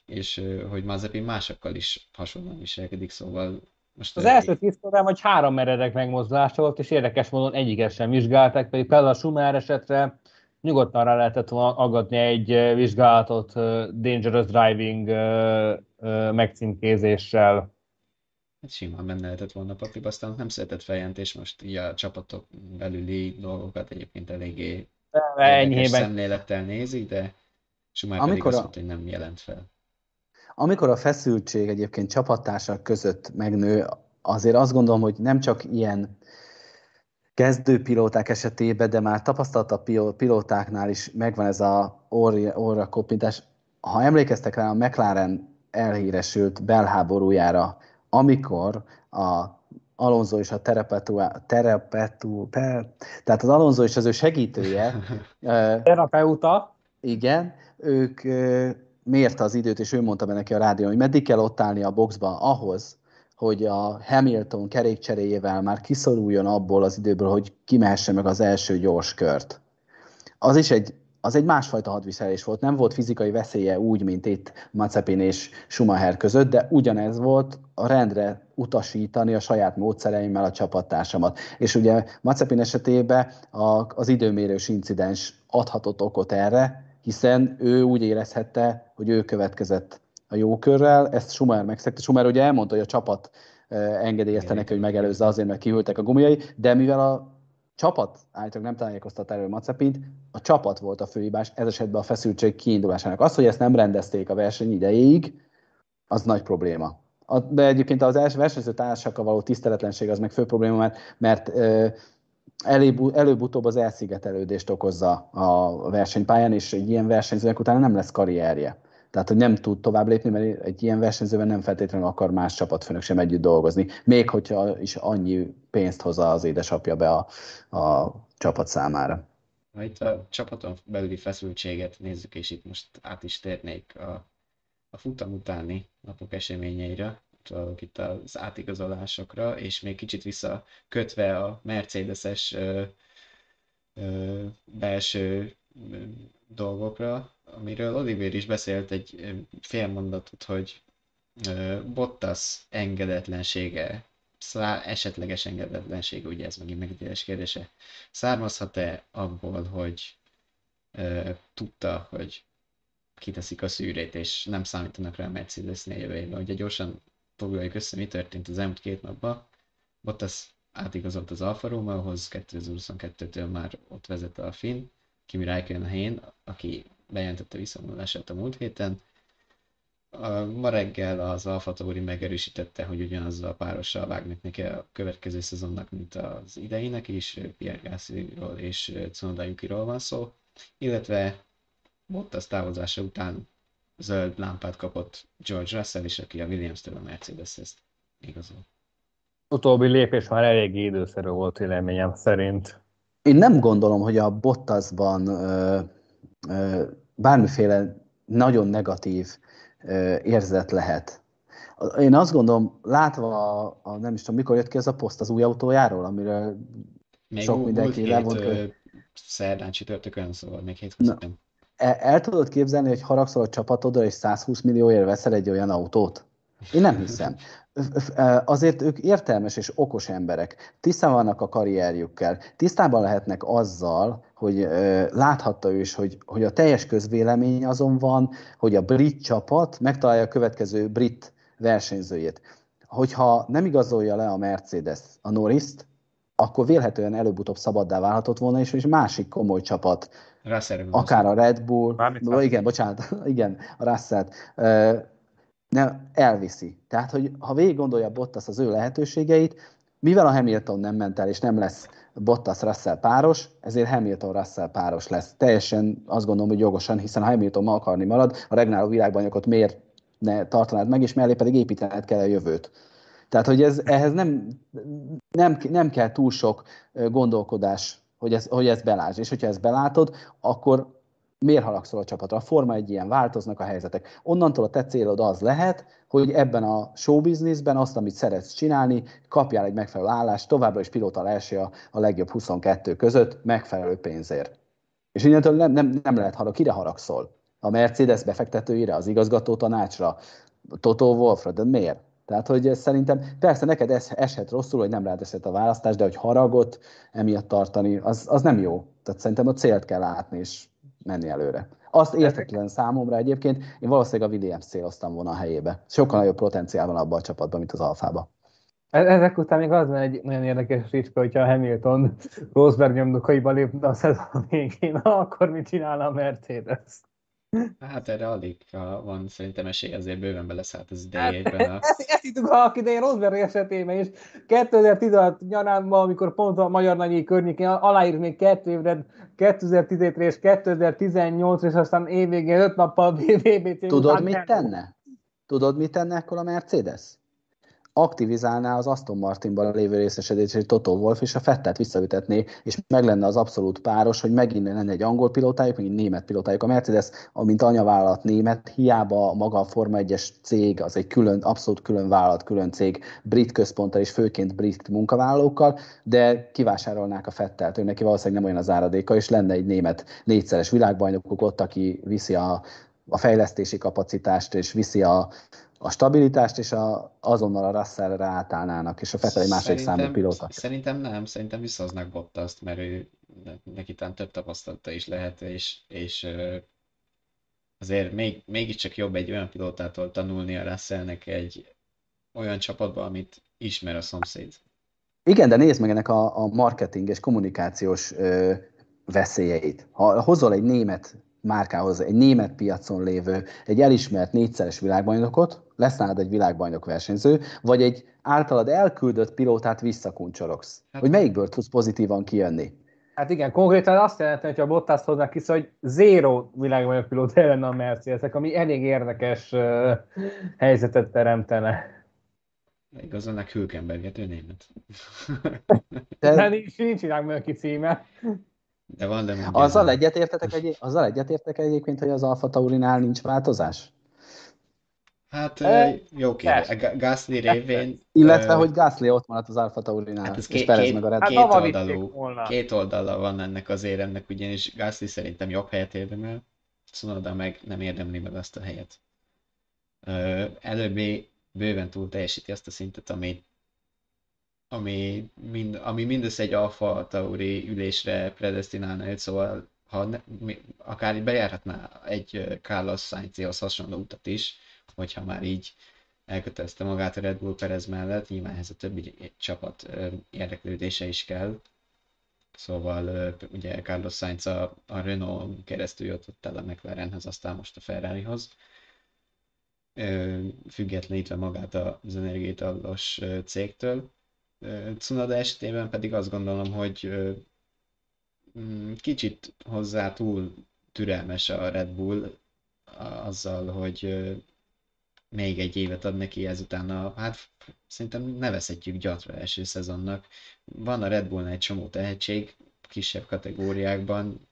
és ö, hogy Mazepin másokkal is hasonlóan viselkedik, szóval most az első tíz korán hogy három meredek megmozdulása volt, és érdekes módon egyiket sem vizsgálták, pedig például a Schumer esetre nyugodtan rá lehetett volna aggatni egy vizsgálatot Dangerous Driving megcímkézéssel Hát simán benne lehetett volna pakliba, aztán nem született feljelentés, most így a csapatok belüli dolgokat egyébként eléggé enyhében szemlélettel nézik, de Schumacher pedig azt mondta, hogy nem jelent fel. Amikor a feszültség egyébként csapattársak között megnő, azért azt gondolom, hogy nem csak ilyen kezdő pilóták esetében, de már tapasztaltabb pilótáknál is megvan ez a óra kopintás. Ha emlékeztek rá, a McLaren elhíresült belháborújára amikor a Alonso és a Terepetu, Terepetu, per, tehát az Alonso és az ő segítője. Terapeuta. Igen, ők mérte az időt, és ő mondta be neki a rádió, hogy meddig kell ott állni a boxba ahhoz, hogy a Hamilton kerékcseréjével már kiszoruljon abból az időből, hogy kimehesse meg az első gyors kört. Az is egy az egy másfajta hadviselés volt. Nem volt fizikai veszélye úgy, mint itt Mazepin és Schumacher között, de ugyanez volt a rendre utasítani a saját módszereimmel a csapattársamat. És ugye Mazepin esetében a, az időmérős incidens adhatott okot erre, hiszen ő úgy érezhette, hogy ő következett a jókörrel, ezt Schumacher megszegte. Schumacher ugye elmondta, hogy a csapat engedélyezte neki, hogy megelőzze azért, mert kihűltek a gumijai, de mivel a csapat állítólag nem tájékoztat erről Macepint, a csapat volt a főhibás, ez esetben a feszültség kiindulásának. Az, hogy ezt nem rendezték a verseny idejéig, az nagy probléma. De egyébként az első versenyző társakkal való tiszteletlenség az meg fő probléma, mert, mert előbb-utóbb az elszigetelődést okozza a versenypályán, és egy ilyen versenyzőnek utána nem lesz karrierje. Tehát, hogy nem tud tovább lépni, mert egy ilyen versenyzőben nem feltétlenül akar más csapatfőnök sem együtt dolgozni. Még hogyha is annyi pénzt hozza az édesapja be a, a csapat számára. Ha itt a csapaton belüli feszültséget nézzük, és itt most át is térnék a, a futam utáni napok eseményeire, itt az átigazolásokra, és még kicsit visszakötve a Mercedes-es ö, ö, belső dolgokra, amiről Oliver is beszélt egy fél mondatot, hogy Bottas engedetlensége, esetleges engedetlensége, ugye ez megint megítélés kérdése, származhat-e abból, hogy e, tudta, hogy kiteszik a szűrét, és nem számítanak rá a Mercedes-nél jövő évben. Ugye gyorsan foglaljuk össze, mi történt az elmúlt két napban. Bottas átigazolt az Alfa Romeo-hoz, 2022-től már ott vezette a Finn, Kimi Räikkönen a helyén, aki bejelentette visszavonulását a múlt héten. A, ma reggel az Alfa Tauri megerősítette, hogy ugyanazzal a párossal vágnak neki a következő szezonnak, mint az ideinek is, Pierre Gasly-ról és Tsunoda Yuki-ról van szó, illetve Bottas távozása után zöld lámpát kapott George Russell is, aki a Williams-től a Mercedes-hez igazol. Utóbbi lépés már eléggé időszerű volt véleményem szerint. Én nem gondolom, hogy a Bottasban bármiféle nagyon negatív érzet lehet. Én azt gondolom, látva, a, a, nem is tudom, mikor jött ki ez a poszt az új autójáról, amiről Még sok mindenki le volt. Szerdán csütörtökön, szóval még hét közben. El, el tudod képzelni, hogy haragszol a csapatodra, és 120 millióért veszel egy olyan autót? Én nem hiszem. Azért ők értelmes és okos emberek. Tisztán vannak a karrierjükkel. Tisztában lehetnek azzal, hogy láthatta ő is, hogy, hogy a teljes közvélemény azon van, hogy a brit csapat megtalálja a következő brit versenyzőjét. Hogyha nem igazolja le a Mercedes a norris akkor vélhetően előbb-utóbb szabaddá válhatott volna, és, és másik komoly csapat, Russell akár a Red Bull, no, igen, bocsánat, igen, a russell nem, elviszi. Tehát, hogy ha végig gondolja Bottas az ő lehetőségeit, mivel a Hamilton nem ment el, és nem lesz Bottas-Russell páros, ezért Hamilton-Russell páros lesz. Teljesen azt gondolom, hogy jogosan, hiszen ha Hamilton ma akarni marad, a regnáló világbajnokot miért ne tartanád meg, és mellé pedig építened kell a jövőt. Tehát, hogy ez, ehhez nem, nem, nem kell túl sok gondolkodás, hogy, ez, hogy ezt belásd. És hogyha ezt belátod, akkor miért haragszol a csapatra? A Forma egy ilyen, változnak a helyzetek. Onnantól a te célod az lehet, hogy ebben a showbizniszben azt, amit szeretsz csinálni, kapjál egy megfelelő állást, továbbra is pilóta lehessi a, a legjobb 22 között megfelelő pénzért. És innentől nem, nem, nem lehet harag, kire haragszol? A Mercedes befektetőire, az igazgató tanácsra, Toto Wolfra, de miért? Tehát, hogy ez szerintem, persze neked es, eshet rosszul, hogy nem rád esett a választás, de hogy haragot emiatt tartani, az, az nem jó. Tehát szerintem a célt kell látni, és menni előre. Azt értetlen számomra egyébként, én valószínűleg a Williams céloztam volna a helyébe. Sokkal nagyobb potenciál van abban a csapatban, mint az Alfába. E-, ezek után még az egy nagyon érdekes ritka, hogyha Hamilton Rosberg nyomdokaiba lépne a szezon végén, akkor mit csinálna a Mercedes? Hát erre alig van szerintem esély, azért bőven beleszállt az idejében. Hát, a... ezt, ezt hittük a idején Rosberg esetében is. 2016 nyaránban, amikor pont a Magyar Nagyi környékén aláírt még kettő évre, 2017-re és 2018 és aztán évvégén öt nappal VBC Tudod, mit tenne? Tudod, mit tenne akkor a Mercedes? Aktivizálná az Aston Martinban lévő részesedését Toto Wolf, és a Fettet visszaütetné, és meg lenne az abszolút páros, hogy megint lenne egy angol pilótájuk, megint német pilótájuk. A Mercedes, amint anyavállalat német, hiába maga a Forma 1-es cég, az egy külön, abszolút külön vállalat, külön cég, brit központtal és főként brit munkavállalókkal, de kivásárolnák a Fettelt, ő neki valószínűleg nem olyan az áradéka, és lenne egy német négyszeres világbajnokuk ott, aki viszi a, a fejlesztési kapacitást, és viszi a, a stabilitást, és a, azonnal a Russellre átállnának, és a Fetel egy másik számú pilóta. Szerintem nem, szerintem visszahoznak Bottaszt, mert ő neki talán több tapasztalata is lehet, és, és azért még, mégiscsak jobb egy olyan pilótától tanulni a Russellnek egy olyan csapatban, amit ismer a szomszéd. Igen, de nézd meg ennek a, a marketing és kommunikációs ö, veszélyeit. Ha hozol egy német márkához egy német piacon lévő, egy elismert négyszeres világbajnokot, lesz nálad egy világbajnok versenyző, vagy egy általad elküldött pilótát visszakuncsorogsz. Hát, hogy melyikből tudsz pozitívan kijönni? Hát igen, konkrétan azt jelenti, hogy a Bottas hoznak ki, hogy zéro világbajnok pilóta lenne a Mercedes, ami elég érdekes uh, helyzetet teremtene. Igazolnak Hülkenberget, ő német. De, De nincs, nincs világbajnoki címe. De van, de azzal egyetértek, egy, azzal egyetértek egyébként, hogy az Alfa Taurinál nincs változás? Hát e, jó kérdés. Gasly révén... Illetve, hogy Gasly ott maradt az Alfa Taurinál, hát ez és két, két, meg a Red Két, hát, oldalú, két oldala van ennek az éremnek, ugyanis Gasly szerintem jobb helyet érdemel, Tsunoda meg nem érdemli meg azt a helyet. Előbbi bőven túl teljesíti azt a szintet, amit ami, mind, ami mindössze egy alfa tauri ülésre predestinálna őt, szóval ha ne, mi, akár bejárhatná egy Carlos Sainzhoz hasonló utat is, hogyha már így elkötelezte magát a Red Bull Perez mellett, nyilván ehhez a többi csapat érdeklődése is kell. Szóval ugye Carlos Sainz a, a Renault keresztül jutott el a McLarenhez, aztán most a Ferrarihoz. Függetlenítve magát az energiaitallos cégtől. Cunoda esetében pedig azt gondolom, hogy mm, kicsit hozzá túl türelmes a Red Bull azzal, hogy még egy évet ad neki ezután a, hát szerintem nevezhetjük gyatra első szezonnak. Van a Red Bullnál egy csomó tehetség, kisebb kategóriákban,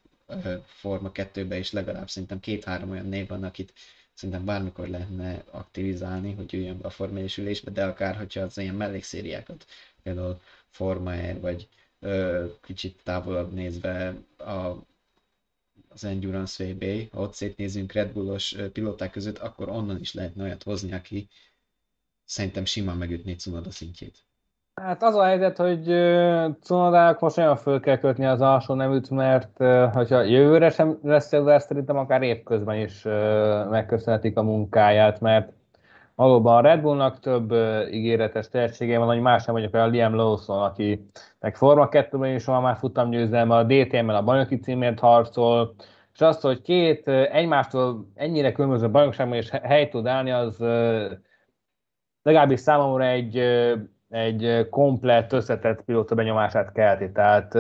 Forma 2-ben is legalább szerintem két-három olyan név van, akit szerintem bármikor lehetne aktivizálni, hogy jöjjön be a Forma 1 ülésbe, de akár, hogyha az ilyen mellékszériákat, például Forma vagy ö, kicsit távolabb nézve a, az Endurance VB, ha ott szétnézünk Red Bullos pilóták között, akkor onnan is lehetne olyat hozni, aki szerintem simán megütné Cunoda szintjét. Hát az a helyzet, hogy Cunodának most olyan föl kell kötni az alsó neműt, mert hogyha jövőre sem lesz ez, szerintem akár évközben is megköszönhetik a munkáját, mert valóban a Red Bullnak több ígéretes tehetsége van, hogy más nem mondjuk a Liam Lawson, aki meg Forma 2-ben is van már futamgyőzelme, a DTM-mel a bajnoki címért harcol, és az, hogy két egymástól ennyire különböző bajnokságban is helyt tud állni, az legalábbis számomra egy egy komplett, összetett pilóta benyomását kelti. Tehát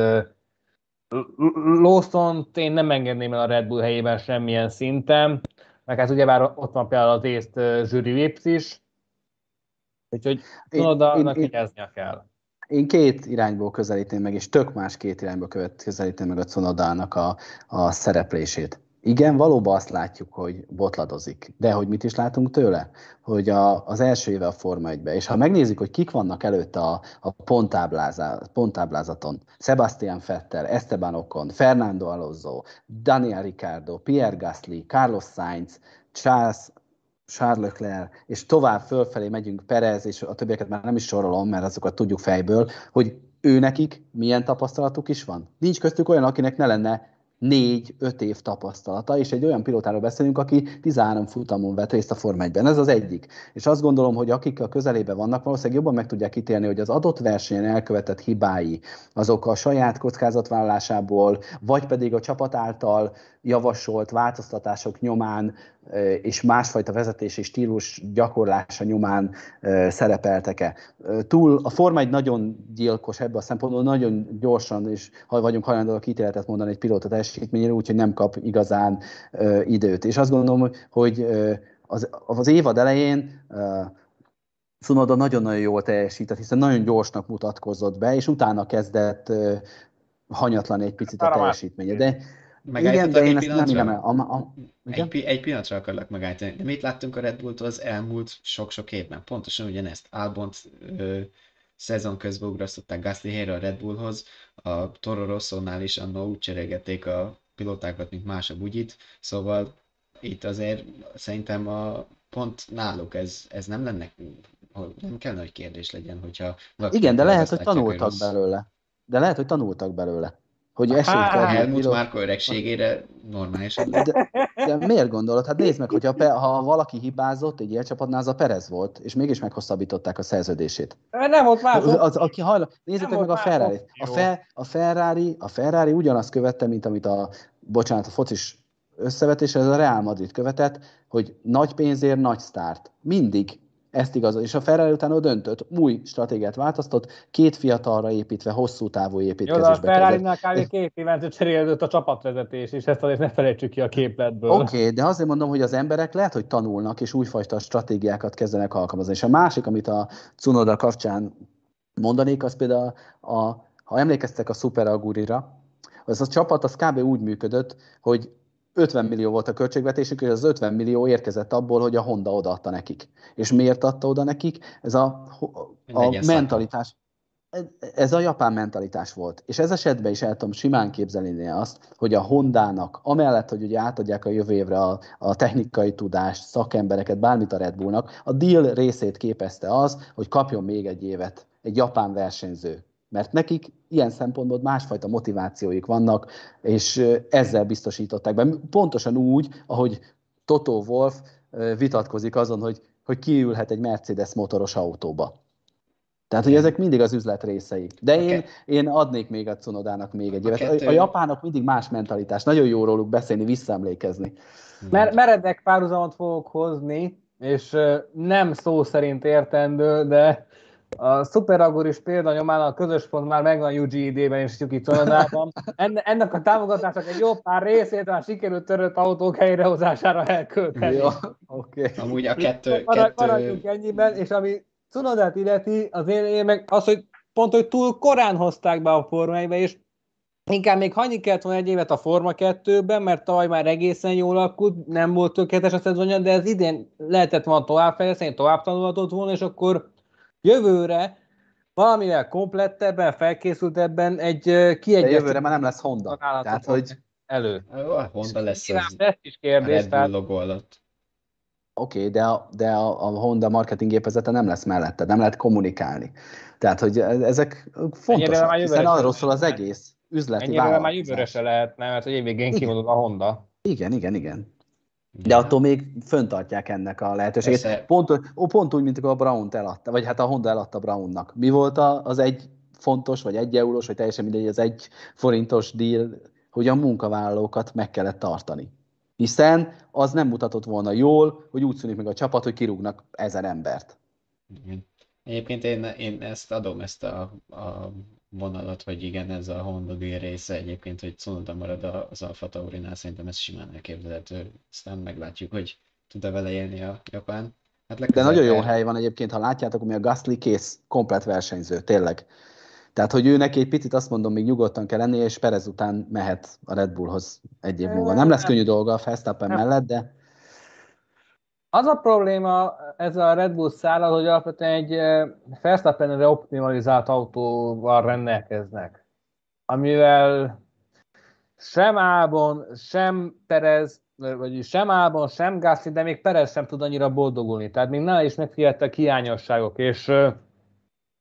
lawson én nem engedném el a Red Bull helyében semmilyen szinten, meg hát ugyebár ott van például az észt Zsűri Vips is, úgyhogy Noda-nak vigyáznia kell. Én két irányból közelítem meg, és tök más két irányból közelítem meg a Cunodának a, a szereplését. Igen, valóban azt látjuk, hogy botladozik. De hogy mit is látunk tőle? Hogy a, az első éve a Forma 1 és ha megnézzük, hogy kik vannak előtte a, a ponttáblázaton, Sebastian Vettel, Esteban Ocon, Fernando Alonso, Daniel Ricciardo, Pierre Gasly, Carlos Sainz, Charles Charles Leclerc, és tovább fölfelé megyünk Perez, és a többieket már nem is sorolom, mert azokat tudjuk fejből, hogy ő nekik milyen tapasztalatuk is van. Nincs köztük olyan, akinek ne lenne négy-öt év tapasztalata, és egy olyan pilótáról beszélünk, aki 13 futamon vett részt a Forma 1 Ez az egyik. És azt gondolom, hogy akik a közelében vannak, valószínűleg jobban meg tudják ítélni, hogy az adott versenyen elkövetett hibái, azok a saját kockázatvállalásából, vagy pedig a csapat által javasolt változtatások nyomán és másfajta vezetési stílus gyakorlása nyomán szerepeltek-e. Túl a Forma egy nagyon gyilkos ebben a szempontból, nagyon gyorsan és ha vagyunk hajlandóak ítéletet mondani egy pilóta teljesítményére, úgyhogy nem kap igazán időt. És azt gondolom, hogy az, az évad elején Sunoda nagyon-nagyon jól teljesített, hiszen nagyon gyorsnak mutatkozott be, és utána kezdett hanyatlan egy picit a teljesítménye. De, meg igen, de én ezt nem nem a, a, egy, egy pillanatra akarlak megállítani. De mit láttunk a Red Bulltól az elmúlt sok-sok évben? Pontosan ugyanezt. Albont ö, szezon közben ugrasztották Gasly helyre a Red Bullhoz, a Toro Rosso-nál is annól úgy cserélgették a pilótákat, mint más a bugyit, szóval itt azért szerintem a pont náluk ez, ez nem lenne, nem kell nagy kérdés legyen, hogyha... Igen, de lehet, hogy tanultak belőle. De lehet, hogy tanultak belőle hogy esélyt kell. Helmut. Márko öregségére normális. De, de, miért gondolod? Hát nézd meg, hogyha ha valaki hibázott egy ilyen csapatnál, az a Perez volt, és mégis meghosszabbították a szerződését. Nem volt más. Az, az, aki hajla... Nézzétek meg a Ferrari. A, fe, a, Ferrari. a Ferrari ugyanazt követte, mint amit a, bocsánat, a focis összevetés, ez a Real Madrid követett, hogy nagy pénzért nagy sztárt. Mindig ezt igazol. És a Ferrari utána döntött, új stratégiát változtott, két fiatalra építve, hosszú távú építkezésbe. Jó, a Ferrari-nál kb. két évente cserélődött a csapatvezetés, és ezt azért ne felejtsük ki a képletből. Oké, okay, de azért mondom, hogy az emberek lehet, hogy tanulnak, és újfajta stratégiákat kezdenek alkalmazni. És a másik, amit a Cunoda kapcsán mondanék, az például, a, ha emlékeztek a Super Agurira, az a csapat az kb. úgy működött, hogy 50 millió volt a költségvetésük, és az 50 millió érkezett abból, hogy a Honda odaadta nekik. És miért adta oda nekik? Ez a, a mentalitás. Ez a japán mentalitás volt. És ez esetben is el tudom simán képzelni azt, hogy a Hondának, amellett, hogy ugye átadják a jövő évre a, a technikai tudást, szakembereket, bármit a Red Bullnak, a deal részét képezte az, hogy kapjon még egy évet egy japán versenyző mert nekik ilyen szempontból másfajta motivációik vannak, és ezzel biztosították be. Pontosan úgy, ahogy Toto Wolf vitatkozik azon, hogy, hogy kiülhet egy Mercedes motoros autóba. Tehát, hogy ezek mindig az üzlet részei. De okay. én, én adnék még a Cunodának még egy évet. A, a japánok mindig más mentalitás. Nagyon jó róluk beszélni, visszaemlékezni. Mer- meredek párhuzamot fogok hozni, és nem szó szerint értendő, de a Super Agor is nyomán a közös pont már megvan UGID-ben és Yuki Tsunodában. Ennek a támogatásnak egy jó pár részét már sikerült törött autók helyrehozására elkölteni. Jó, oké. Okay. Amúgy a kettő... kettő... Maradjunk ennyiben, és ami Tsunodát illeti, az én, én meg az, hogy pont, hogy túl korán hozták be a formáiba, és Inkább még hagyni kellett volna egy évet a Forma 2-ben, mert tavaly már egészen jól alakult, nem volt tökéletes a szezonja, de ez idén lehetett volna továbbfejleszteni, tovább tanulhatott volna, és akkor jövőre valamivel komplettebben, felkészültebben egy kiegyeztetett... De jövőre már nem lesz Honda. Tehát, hogy... Elő. A Honda lesz az ez is kérdés. Red Bull alatt. Oké, okay, de, a, de a, a Honda marketing gépezete nem lesz mellette, nem lehet kommunikálni. Tehát, hogy e- ezek fontosak, hiszen arról szól az egész üzleti Ennyire már jövőre se lehetne, mert hogy évvégén kimondod a Honda. Igen, igen, igen. De attól még föntartják ennek a lehetőséget. Persze. Pont, ó, pont úgy, mint a Brown-t eladta, vagy hát a Honda eladta Brownnak. Mi volt az egy fontos, vagy egy eurós, vagy teljesen mindegy, az egy forintos deal, hogy a munkavállalókat meg kellett tartani. Hiszen az nem mutatott volna jól, hogy úgy szűnik meg a csapat, hogy kirúgnak ezer embert. Igen. Egyébként én, én ezt adom, ezt a, a vonalat, hogy igen, ez a Honda deal része egyébként, hogy Cunoda marad az Alfa Taurinál, szerintem ez simán elképzelhető. Aztán meglátjuk, hogy tud-e vele élni a Japán. Hát De nagyon jó hely van egyébként, ha látjátok, ami a Gasly kész, komplet versenyző, tényleg. Tehát, hogy ő neki egy picit azt mondom, még nyugodtan kell lennie, és Perez után mehet a Red Bullhoz egy év múlva. Nem lesz könnyű dolga a Verstappen mellett, de... Az a probléma ez a Red Bull szállal, hogy alapvetően egy Verstappenre optimalizált autóval rendelkeznek, amivel sem Albon, sem Perez, vagy sem Albon, sem Gasly, de még Perez sem tud annyira boldogulni. Tehát még nála is megfigyeltek hiányosságok, és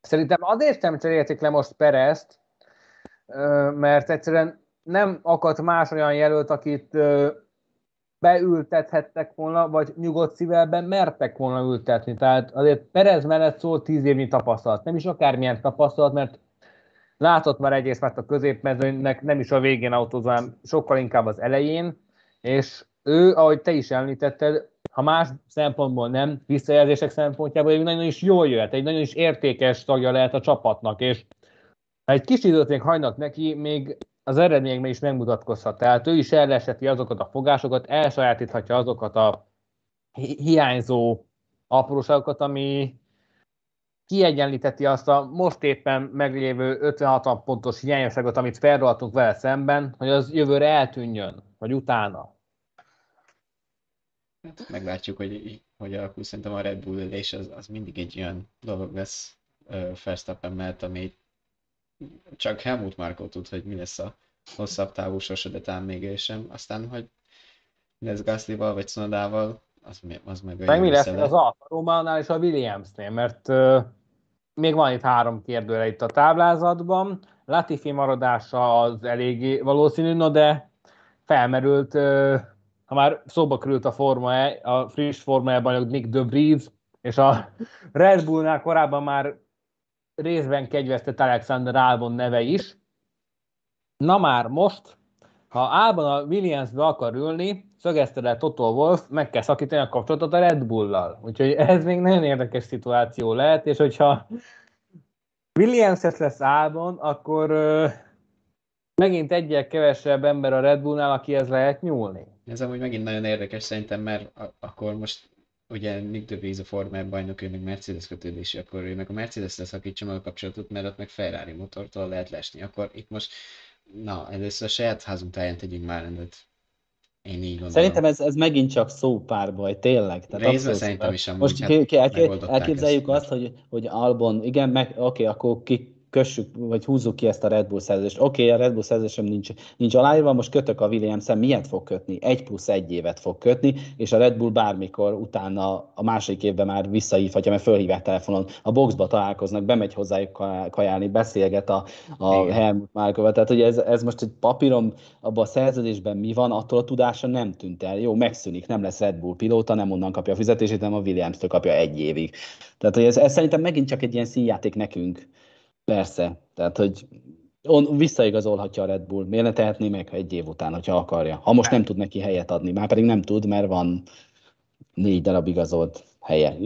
Szerintem azért sem cserélték le most Perezt, mert egyszerűen nem akadt más olyan jelölt, akit beültethettek volna, vagy nyugodt szívvelben mertek volna ültetni. Tehát azért Perez mellett szól tíz évnyi tapasztalat. Nem is akármilyen tapasztalat, mert látott már egész mert a középmezőnek nem is a végén autózó, hanem sokkal inkább az elején, és ő, ahogy te is említetted, ha más szempontból nem, visszajelzések szempontjából egy nagyon is jól jöhet, egy nagyon is értékes tagja lehet a csapatnak, és ha egy kis időt még hagynak neki, még az eredményekben is megmutatkozhat. Tehát ő is elleseti azokat a fogásokat, elsajátíthatja azokat a hi- hiányzó apróságokat, ami kiegyenlíteti azt a most éppen meglévő 56 pontos hiányosságot, amit felroltunk vele szemben, hogy az jövőre eltűnjön, vagy utána. Meglátjuk, hogy, hogy alakul. Szerintem a Red Bull ülés az, az mindig egy olyan dolog lesz Verstappen mellett, ami csak Helmut Marko tud, hogy mi lesz a hosszabb távú sorsa, de talán még sem. Aztán, hogy mi lesz Gaslyval vagy Sonodával, az, az meg Meg mi lesz az Alfa Románál és a Williamsnél, mert uh, még van itt három kérdőre itt a táblázatban. Latifi maradása az eléggé valószínű, no de felmerült uh, ha már szóba került a forma e, a friss forma e bajnok Nick de Vries, és a Red Bullnál korábban már részben kegyvesztett Alexander Albon neve is. Na már most, ha Albon a Williamsbe akar ülni, szögezte le Toto Wolf, meg kell szakítani a kapcsolatot a Red Bull-lal. Úgyhogy ez még nagyon érdekes szituáció lehet, és hogyha Williams lesz Albon, akkor megint egyel kevesebb ember a Red Bullnál, akihez lehet nyúlni. Ez amúgy megint nagyon érdekes szerintem, mert akkor most ugye Nick de Vries a Formel bajnok, ő meg Mercedes kötődési, akkor ő meg a Mercedes lesz szakítsa meg a kapcsolatot, mert ott meg Ferrari motortól lehet lesni. Akkor itt most, na, először a saját házunk táján tegyünk már rendet. Én így gondolom. Szerintem ez, ez megint csak szópárbaj, tényleg. Tehát Részben szerintem is amúgy, Most hát elképzeljük ezt. azt, hogy, hogy Albon, igen, meg, oké, okay, akkor ki, kössük, vagy húzzuk ki ezt a Red Bull szerződést. Oké, okay, a Red Bull szerződésem nincs, nincs aláírva, most kötök a Williams-en, miért fog kötni? Egy plusz egy évet fog kötni, és a Red Bull bármikor utána a második évben már visszahívhatja, mert fölhívják telefonon, a boxba találkoznak, bemegy hozzájuk kajálni, beszélget a, a Helmut Márkova. Tehát, hogy ez, ez most egy papírom, abban a szerződésben mi van, attól a tudása nem tűnt el. Jó, megszűnik, nem lesz Red Bull pilóta, nem onnan kapja a fizetését, hanem a Williams-től kapja egy évig. Tehát, hogy ez, ez szerintem megint csak egy ilyen színjáték nekünk Persze, tehát hogy on, visszaigazolhatja a Red Bull. Miért ne tehetné meg egy év után, hogyha akarja? Ha most nem tud neki helyet adni, már pedig nem tud, mert van négy darab igazolt helye.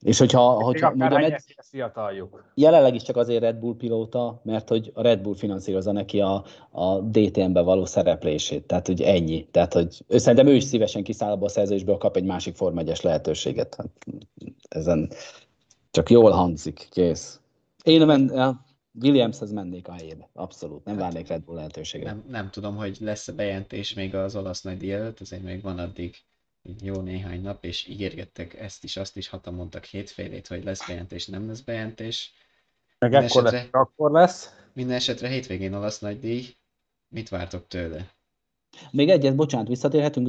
És hogyha, hogyha mondjam, egy, fiataljuk. jelenleg is csak azért Red Bull pilóta, mert hogy a Red Bull finanszírozza neki a, a DTM-be való szereplését. Tehát, hogy ennyi. Tehát, hogy ő, szerintem ő is szívesen kiszáll abba a szerződésből, kap egy másik Form 1 lehetőséget. Hát, ezen csak jól hangzik, kész. Én men, Williamshez mennék a helyébe. Abszolút. Nem várnék Red Bull lehetőséget. Nem, nem tudom, hogy lesz-e bejelentés még az olasz nagy előtt, azért még van addig jó néhány nap, és ígérgettek ezt is, azt is, hatan mondtak hétfélét, hogy lesz bejelentés, nem lesz bejelentés. Meg Minden ekkor esetre- lesz, akkor lesz. Minden esetre hétvégén olasz nagy díj. Mit vártok tőle? Még egyet, bocsánat, visszatérhetünk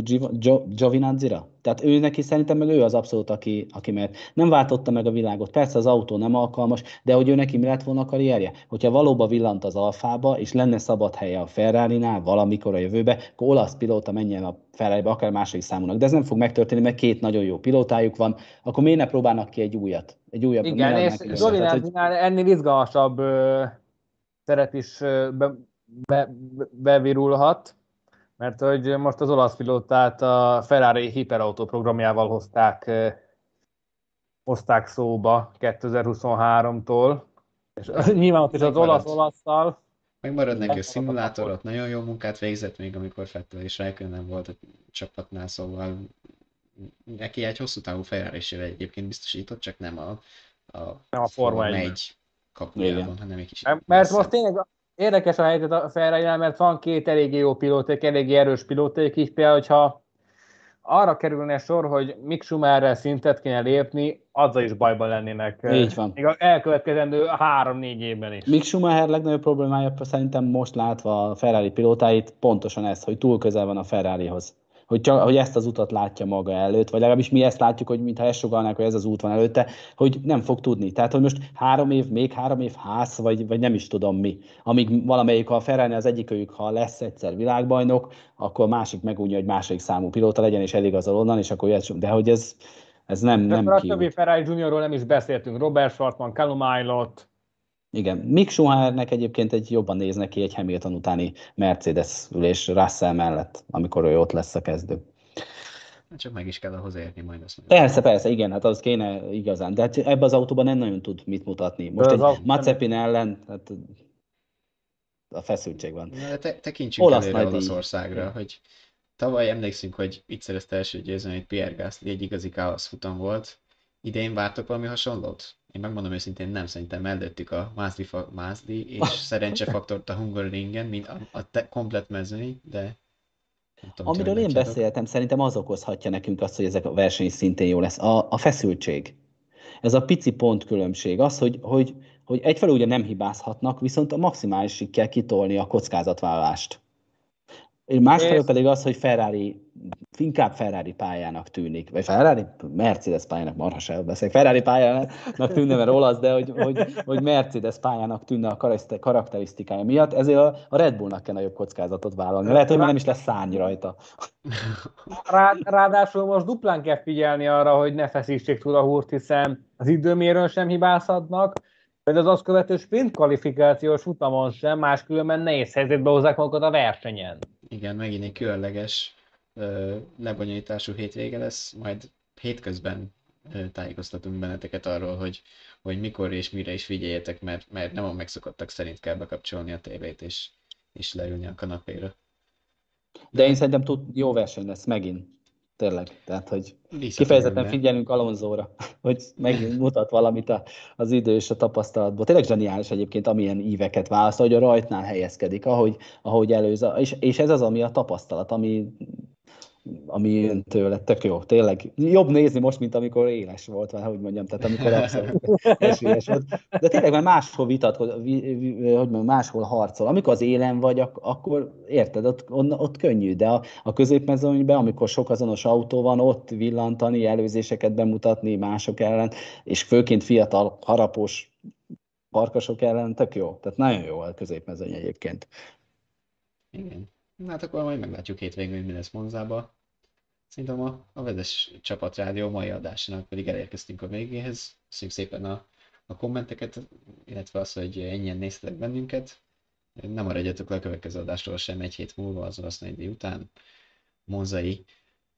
Giovinazzi-ra? Tehát ő neki szerintem meg ő az abszolút, aki, aki mert nem váltotta meg a világot. Persze az autó nem alkalmas, de hogy ő neki mi lett volna a karrierje? Hogyha valóban villant az alfába, és lenne szabad helye a Ferrari-nál valamikor a jövőbe, akkor olasz pilóta menjen a ferrari akár második számúnak. De ez nem fog megtörténni, mert két nagyon jó pilótájuk van. Akkor miért ne próbálnak ki egy újat? Egy újabb Igen, és? Tehát, hogy- ennél izgalmasabb ö, is ö, be, be, be, bevirulhat, mert hogy most az olasz pilótát a Ferrari Hyperautó programjával hozták, hozták szóba 2023-tól, és nyilván ott is az Megmaradt. olasz-olasztal, Megmarad neki a Megmarad a szimulátor, kapott. ott nagyon jó munkát végzett még, amikor Fettel és Raikkonen volt a csapatnál, szóval neki egy hosszú távú ferrari egyébként biztosított, csak nem a, a, Nem a Forma 1-ben. 1 kapujában, hanem egy kicsit mert most tényleg érdekes a helyzet a ferrari mert van két eléggé jó pilóték, eléggé erős pilóték, így például, hogyha arra kerülne sor, hogy Mick Schumacherrel szintet kéne lépni, azzal is bajban lennének. Így van. Még az elkövetkezendő három-négy évben is. Mick Schumacher legnagyobb problémája szerintem most látva a Ferrari pilótáit pontosan ez, hogy túl közel van a Ferrarihoz. Hogy, csak, hogy ezt az utat látja maga előtt, vagy legalábbis mi ezt látjuk, hogy mintha ezt sugalnák, hogy ez az út van előtte, hogy nem fog tudni. Tehát, hogy most három év, még három év ház, vagy, vagy nem is tudom mi. Amíg valamelyik, ha a Ferrari az egyikőjük, ha lesz egyszer világbajnok, akkor a másik megújja, hogy második számú pilóta legyen, és eligazol onnan, és akkor jöhet, de hogy ez, ez nem, Nem nem a többi Ferrari Juniorról nem is beszéltünk. Robert Schwartzman, Callum Aylott, Igen, Mick Schumachernek egyébként egy jobban néz neki egy Hamilton utáni Mercedes ülés Russell mellett, amikor ő ott lesz a kezdő. Csak meg is kell ahhoz érni majd azt mondja. Persze, persze, igen, hát az kéne igazán, de hát ebbe az autóban nem nagyon tud mit mutatni. Most az egy autó- Mazepin ellen, hát a feszültség van. Na, de te, tekintsünk Olasz előre. Olaszországra, hogy tavaly emlékszünk, hogy itt szerezte első győzelmét Pierre Gasly, egy igazi káosz futam volt. Idén vártok valami hasonlót? Én megmondom őszintén, nem szerintem előttük a Mázli, fa- Mázli és szerencsefaktort a Hungaroringen, mint a, a te, komplet mezőny, de tudom, Amiről én beszéltem, szerintem az okozhatja nekünk azt, hogy ezek a verseny szintén jó lesz. A, a feszültség. Ez a pici pontkülönbség. Az, hogy, hogy, hogy egyfelől ugye nem hibázhatnak, viszont a maximálisig kell kitolni a kockázatvállalást. Másfelől pedig az, hogy Ferrari inkább Ferrari pályának tűnik, vagy Ferrari, Mercedes pályának, marhaságot beszélek, Ferrari pályának tűnne, mert olasz, de hogy, hogy, hogy Mercedes pályának tűnne a karakter- karakterisztikája miatt, ezért a, a Red Bullnak kell nagyobb kockázatot vállalni. Lehet, hogy már nem is lesz szárny rajta. Rá, ráadásul most duplán kell figyelni arra, hogy ne feszítsék túl a húrt, hiszen az időmérőn sem hibázhatnak, de az azt követő sprint kvalifikációs futamon sem, máskülönben nehéz helyzetbe hozzák magukat a versenyen. Igen, megint egy különleges ö, lebonyolítású hétvége lesz, majd hétközben ö, tájékoztatunk benneteket arról, hogy, hogy mikor és mire is figyeljetek, mert, mert nem a megszokottak szerint kell bekapcsolni a tévét és, és leülni a kanapéra. De én szerintem tud, jó verseny lesz megint. Tényleg. Tehát, hogy Visszatérünk kifejezetten be. figyelünk Alonzóra, hogy megint mutat valamit a, az idő és a tapasztalatból. Tényleg zseniális egyébként, amilyen íveket választ, hogy a rajtnál helyezkedik, ahogy, ahogy előző. És, és ez az, ami a tapasztalat, ami, ami jön tőle. Tök jó, tényleg. Jobb nézni most, mint amikor éles volt, vagy hogy mondjam, tehát amikor abszolút esélyes volt. De tényleg már máshol vitatkoz, vi, vi, hogy mondjam, máshol harcol. Amikor az élen vagy, ak- akkor érted, ott, on, ott könnyű, de a, a középmezőnyben, amikor sok azonos autó van, ott villantani, előzéseket bemutatni mások ellen, és főként fiatal, harapós farkasok ellen, tök jó. Tehát nagyon jó a középmezőny egyébként. Igen. Na, Hát akkor majd meglátjuk hétvégén, hogy mi lesz Monzába. Szerintem a, a Vezes Csapatrádió mai adásának pedig elérkeztünk a végéhez. Köszönjük szépen a, a kommenteket, illetve az, hogy ennyien néztetek bennünket. Nem maradjatok le a következő adásról sem egy hét múlva az olasz után. Monzai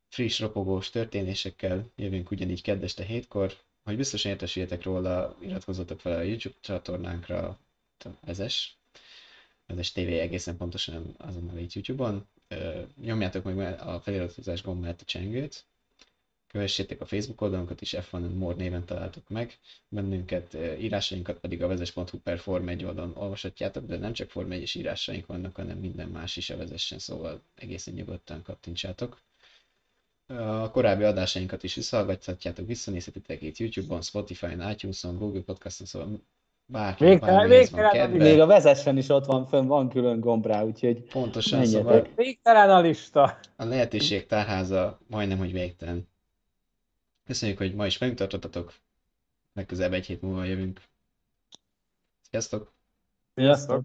friss, ropogós történésekkel jövünk ugyanígy keddeste hétkor. Hogy biztosan értesüljetek róla, iratkozzatok fel a YouTube csatornánkra, a Vezes, Vezes TV egészen pontosan azonnal itt YouTube-on. Nyomjátok meg a feliratkozás gomb mellett a csengőt, Kövessétek a Facebook oldalunkat is, F1 and More néven találtok meg bennünket, írásainkat pedig a vezes.hu per Form 1 oldalon olvashatjátok, de nem csak Form 1 írásaink vannak, hanem minden más is a vezessen, szóval egészen nyugodtan kattintsátok. A korábbi adásainkat is visszahallgathatjátok, visszanézhetitek itt YouTube-on, Spotify-on, iTunes-on, Google Podcast-on, szóval bárki, bármihez van végtelen kedve. Még a vezessen is ott van, fönn van külön gomb rá, úgyhogy Pontosan, menjetek. szóval Végtelen a lista. a lehetőség tárháza majdnem, hogy végtelen. Köszönjük, hogy ma is velünk tartottatok. Legközelebb egy hét múlva jövünk. Sziasztok! Sziasztok!